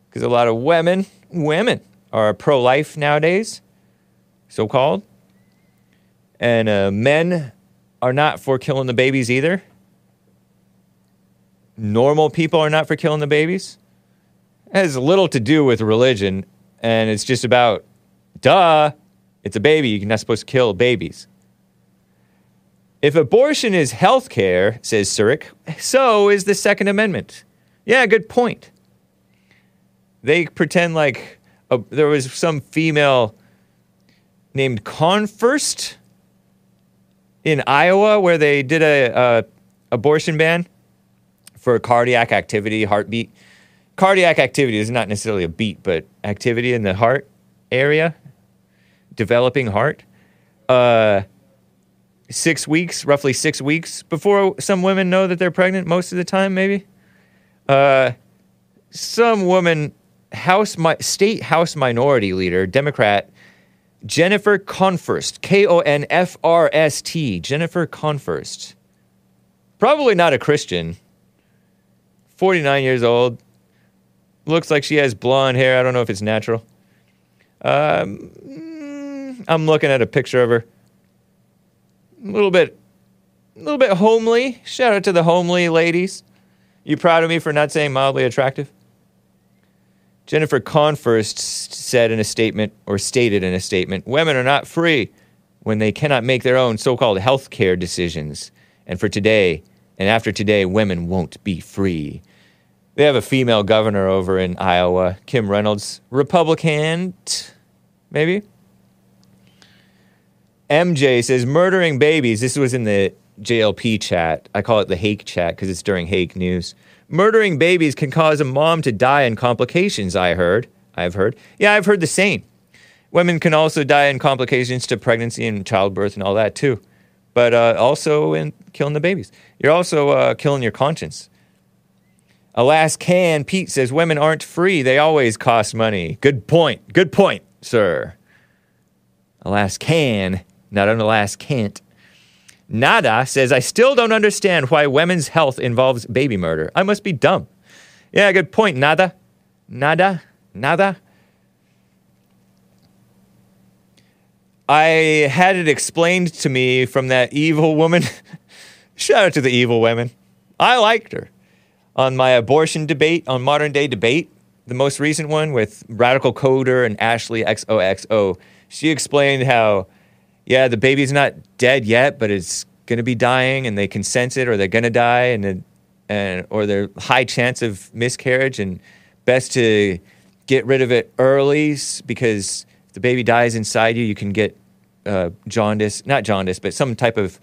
because a lot of women, women are pro life nowadays, so called. And uh, men are not for killing the babies either. Normal people are not for killing the babies. Has little to do with religion, and it's just about, duh, it's a baby. You're not supposed to kill babies. If abortion is health care, says Surik, so is the Second Amendment. Yeah, good point. They pretend like uh, there was some female named Konfrst in Iowa where they did a, a abortion ban for cardiac activity, heartbeat. Cardiac activity is not necessarily a beat, but activity in the heart area, developing heart. Uh, six weeks, roughly six weeks before some women know that they're pregnant. Most of the time, maybe. Uh, some woman, House mi- state House Minority Leader, Democrat Jennifer Konfrst, K O N F R S T, Jennifer Konfrst. Probably not a Christian. 49 years old. Looks like she has blonde hair. I don't know if it's natural. Um, mm, I'm looking at a picture of her. A little bit, a little bit homely. Shout out to the homely ladies. You proud of me for not saying mildly attractive? Jennifer Konfrst said in a statement, or stated in a statement, women are not free when they cannot make their own so called health care decisions. And for today, and after today, women won't be free. They have a female governor over in Iowa, Kim Reynolds, Republican, maybe? MJ says murdering babies. This was in the JLP chat. I call it the Hake chat because it's during Hake news. Murdering babies can cause a mom to die in complications, I heard. I've heard. Yeah, I've heard the same. Women can also die in complications to pregnancy and childbirth and all that too. But uh, also in killing the babies. You're also uh, killing your conscience. Alas, can Pete says women aren't free. They always cost money. Good point. Good point, sir. Alas, can, not an alas, can't. Nada says, I still don't understand why women's health involves baby murder. I must be dumb. Yeah, good point, Nada. Nada. Nada. I had it explained to me from that evil woman. Shout out to the evil women. I liked her. On my abortion debate, on modern day debate, the most recent one with Radical Coder and Ashley XOXO, she explained how, yeah, the baby's not dead yet, but it's going to be dying and they can sense it or they're going to die and, and or there's high chance of miscarriage and best to get rid of it early because the baby dies inside you, you can get uh, jaundice, not jaundice, but some type of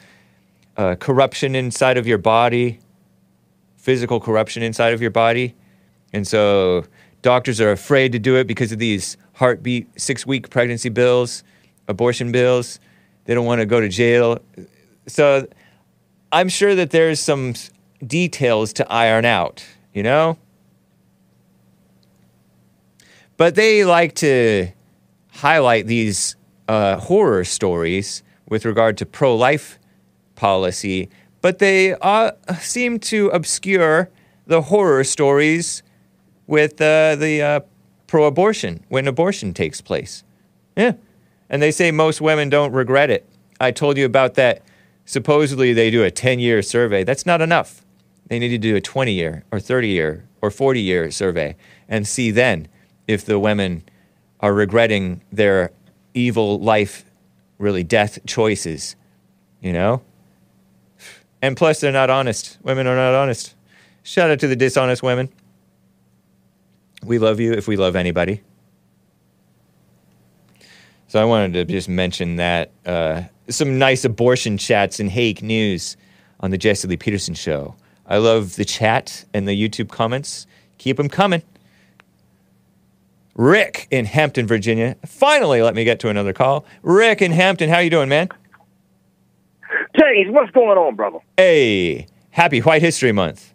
uh, corruption inside of your body, physical corruption inside of your body. And so doctors are afraid to do it because of these heartbeat six week pregnancy bills, abortion bills. They don't want to go to jail. So I'm sure that there's some details to iron out, you know? But they like to highlight these uh, horror stories with regard to pro life policy, but they uh, seem to obscure the horror stories with uh, the uh, pro abortion when abortion takes place. Yeah. And they say most women don't regret it. I told you about that. Supposedly they do a 10 year survey. That's not enough. They need to do a 20 year or 30 year or 40 year survey and see then if the women are regretting their evil life, really death choices, you know? And plus, they're not honest. Women are not honest. Shout out to the dishonest women. We love you if we love anybody. So I wanted to just mention that uh, some nice abortion chats in Hake News on the Jesse Lee Peterson show. I love the chat and the YouTube comments. Keep them coming. Rick in Hampton, Virginia. Finally, let me get to another call. Rick in Hampton, how you doing, man? James, what's going on, brother? Hey, happy White History Month.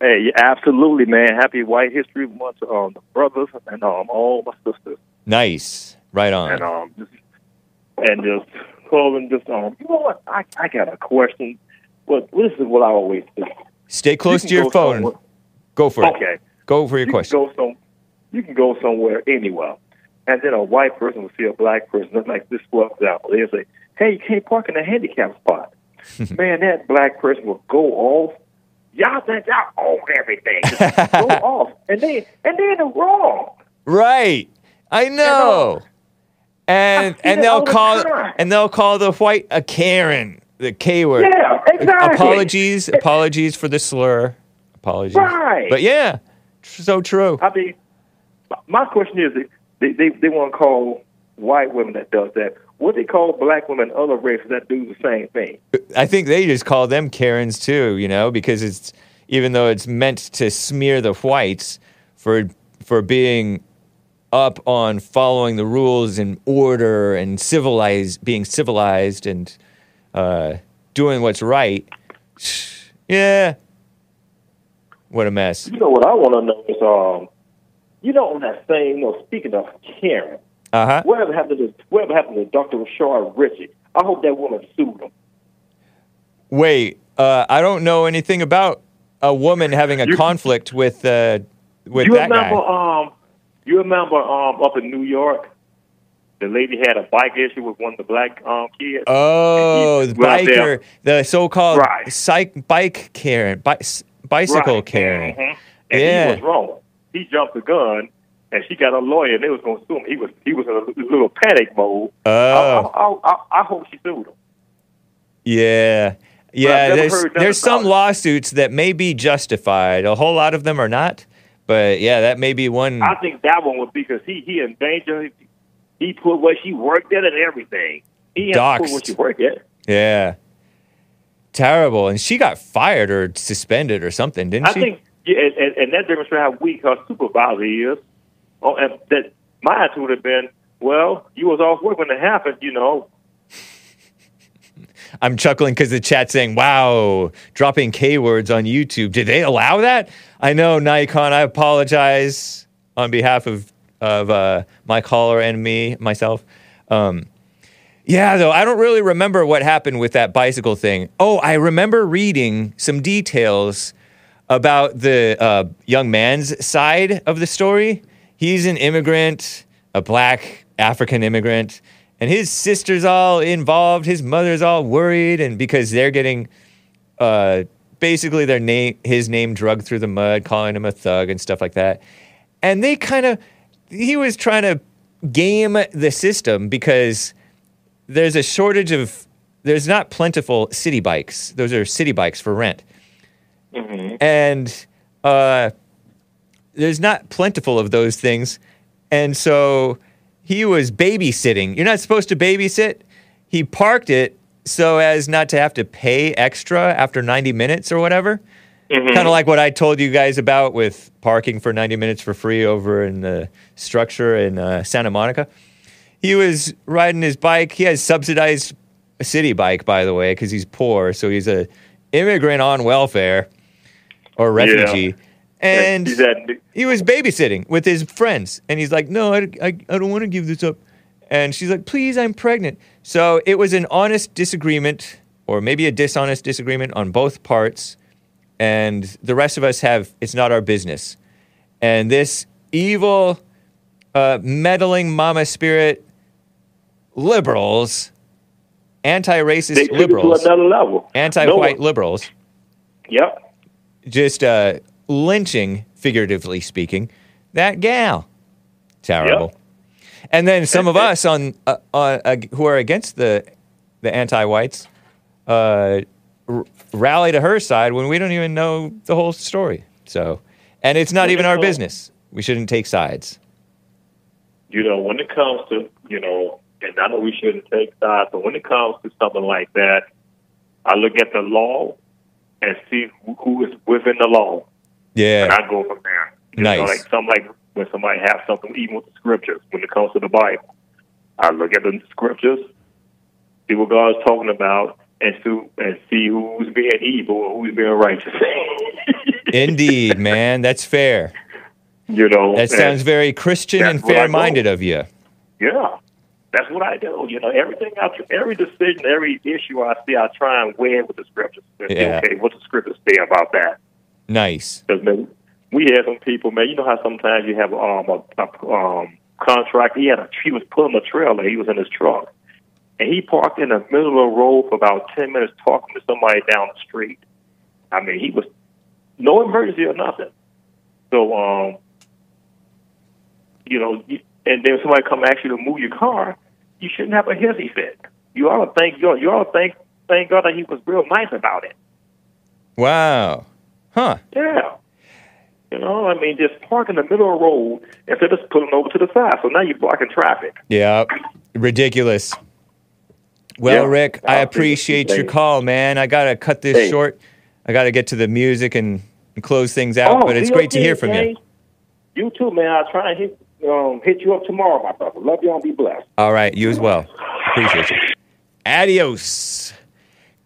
Hey, yeah, absolutely, man. Happy White History Month to um, the brothers and um, all my sisters. Nice. Right And on. um, just, and just calling, just um, you know what? I I got a question. Well, this is what I always do. Stay close you to your phone. somewhere- Go for it. Okay. Go for your you question. Go some, you can go somewhere anywhere, and then a white person will see a black person. Like this, for example, they'll say, "Hey, you can't park in a handicap spot." Man, that black person will go off. y'all think y'all own everything. Just go off, and they and they're in the wrong. Right. I know. And and they'll all the call and they'll call the white a Karen, the K word. Yeah, exactly. Apologies, apologies for the slur. Apologies. Right. But yeah, so true. I mean, my question is, they they, they want to call white women that does that. What they call black women, and other races that do the same thing. I think they just call them Karens too, you know, because it's even though it's meant to smear the whites for for being up on following the rules and order and civilized being civilized and uh, doing what's right. Yeah. What a mess. You know what I want to know is, um, you know, on that same, you know, speaking of Karen, Uh huh. whatever happened to whatever happened to Dr. Rashard Richie? I hope that woman sued him. Wait, uh, I don't know anything about a woman having a You- conflict with uh, with you that remember, guy. um, you remember, um, up in New York, the lady had a bike issue with one of the black um kids. Oh, the he went out there- biker, the so-called Right. psych bike Karen, bi- bicycle Right. Karen. Mhm. And Yeah. he was wrong. He jumped the gun, and she got a lawyer, and they was going to sue him. He was he was in a little panic mode. Oh, I, I, I, I hope she sued him. yeah, yeah. There's there's some it. lawsuits that may be justified. A whole lot of them are not, but yeah, that may be one. I think that one would be because he he in danger. He put where she worked at and everything. He put Doxed. she worked at. Yeah, terrible. And she got fired or suspended or something, didn't I she? think, yeah, and, and, and that demonstrates how weak her supervisor is. Oh, and that my attitude would have been, well, you was off work when it happened, you know. I'm chuckling because the chat's saying, "Wow, dropping K words on YouTube. Did they allow that?" I know, Nikon. I apologize on behalf of of uh, my caller and me myself. Um, yeah, though I don't really remember what happened with that bicycle thing. Oh, I remember reading some details about the uh, young man's side of the story. He's an immigrant, a black African immigrant, and his sister's all involved. His mother's all worried, and because they're getting uh, basically their name, his name drugged through the mud, calling him a thug and stuff like that. And they kind of, he was trying to game the system because there's a shortage of, there's not plentiful city bikes. Those are city bikes for rent. And uh, there's not plentiful of those things. And so he was babysitting. You're not supposed to babysit. He parked it so as not to have to pay extra after 90 minutes or whatever. Kind of like what I told you guys about with parking for 90 minutes for free over in the structure in uh, Santa Monica. He was riding his bike. He has subsidized a city bike, by the way, because he's poor. So he's a immigrant on welfare or refugee. And that- he was babysitting with his friends. And he's like, no, I, I, I don't want to give this up. And she's like, please, I'm pregnant. So it was an honest disagreement, or maybe a dishonest disagreement on both parts. And the rest of us have, it's not our business. And this evil, uh, meddling mama spirit liberals, anti racist took it to liberals, anti white one- liberals, Yep. Just uh, lynching, figuratively speaking, that gal. Terrible. And then some of us on uh, uh, uh, who are against the the anti-whites uh, r- rally to her side when we don't even know the whole story. So, and it's not even our business. We shouldn't take sides. you know, when it comes to, you know, and I know we shouldn't take sides, but when it comes to something like that, I look at the law and see who, who is within the law, and Yeah. I go from there. You know, Nice. like some like when somebody has something, even with the scriptures, when it comes to the Bible, I look at the scriptures, see what God's talking about, and see and see who's being evil and who's being righteous. Indeed, man. That's fair. you know, That sounds very Christian and fair-minded of you. Yeah, that's what I do. You know, everything, I, every decision, every issue I see, I try and weigh it with the scriptures. And say, Yeah. okay, what's the scriptures say about that? Nice. Because man, we had some people, man. You know how sometimes you have um, a, a um, contract. He had a he was pulling a trailer. He was in his truck, and he parked in the middle of the road for about ten minutes talking to somebody down the street. I mean, he was no emergency or nothing. So, um, you know, you- and then somebody come ask you to move your car, you shouldn't have a hissy fit. You ought to thank you. You ought to thank thank God that he was real nice about it. Wow. Huh. Yeah. You know, I mean, just park in the middle of the road instead of just pulling over to the side. So now you're blocking traffic. Yeah. Ridiculous. Well, Yeah. Rick, I appreciate your call, man. I got to cut this Hey. short. I got to get to the music and, and close things out, oh, but it's great to hear from you. You too, man. I'll try and hit um, hit you up tomorrow, my brother. Love and be blessed. All right, you as well. Appreciate you. Adios.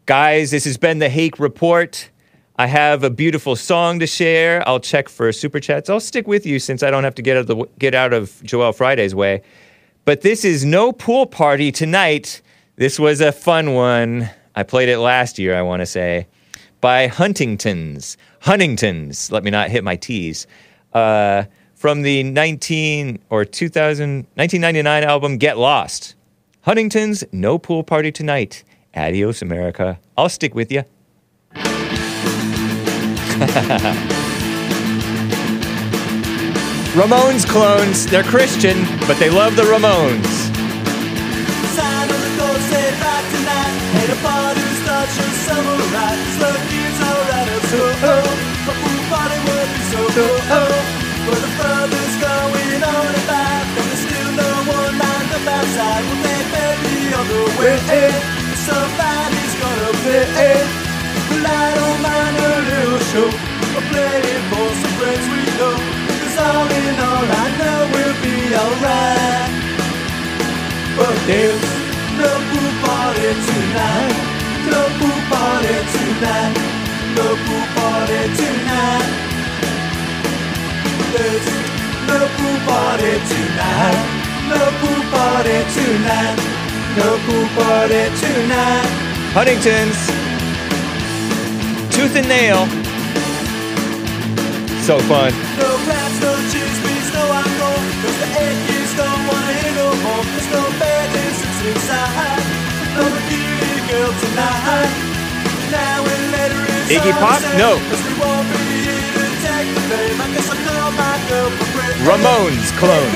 Guys, this has been the Hake Report. I have a beautiful song to share. I'll check for super chats. I'll stick with you since I don't have to get out of the get out of Joel Friday's way. But this is no pool party tonight. This was a fun one. I played it last year, I want to say, by Huntingtons. Huntingtons. Let me not hit my T's. Uh, from the 19 or 2000, 1999 album Get Lost. Huntington's No Pool Party Tonight. Adios, America. I'll stick with you. Ramones clones. They're Christian, but they love the Ramones. The way. Somebody's gonna play. Well, I don't mind a little show. Playing for some friends we know. Cause all in all, I know we'll be alright. But there's no pool party tonight. No pool party tonight. No pool party tonight. There's no pool party tonight. No pool party tonight. No pool party tonight. Huntington's. Tooth and nail. So fun. No rats, no cheese, please, no alcohol. Cause the egg don't wanna hear no more. There's no bad instincts inside. No bikini girl tonight. Now and later it's Iggy Pop? No. 'Cause we won't be here to take the fame. I guess I'll call. Ramones clones.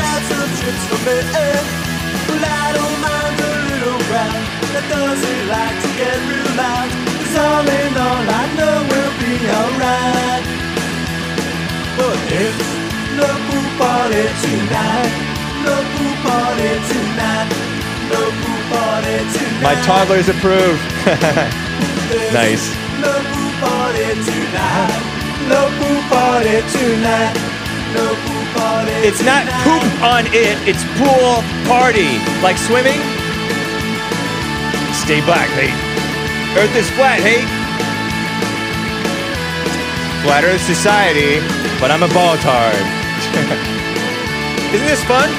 Crowd that doesn't like to get real loud. 'Cause all in all, I know we'll be alright. But there's no pool party tonight. No pool party tonight. No pool party tonight. My toddlers approve. Nice. No pool party tonight. No pool party tonight. No pool party It's not poop on it, it's pool party. Like swimming? Stay black, hey. Earth is flat, hey. Flat Earth Society, but I'm a ball tard. Isn't this fun?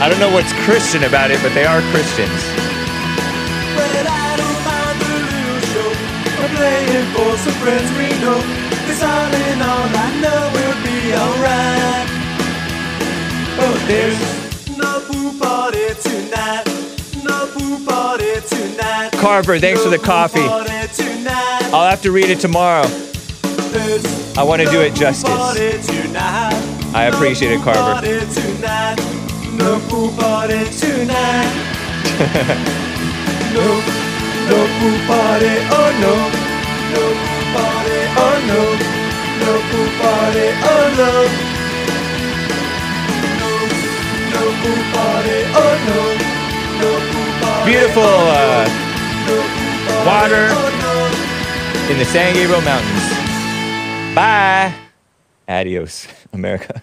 I don't know what's Christian about it, but they are Christians. But I don't mind the little show. I'm playing for some friends we know. Cause all in all, I know we'll be alright. Oh, there's no pool party tonight. Carver, thanks for the coffee. I'll have to read it tomorrow. I wanna do it justice. I appreciate it, Carver. Beautiful uh, water. in the San Gabriel Mountains. Bye. Adios, America.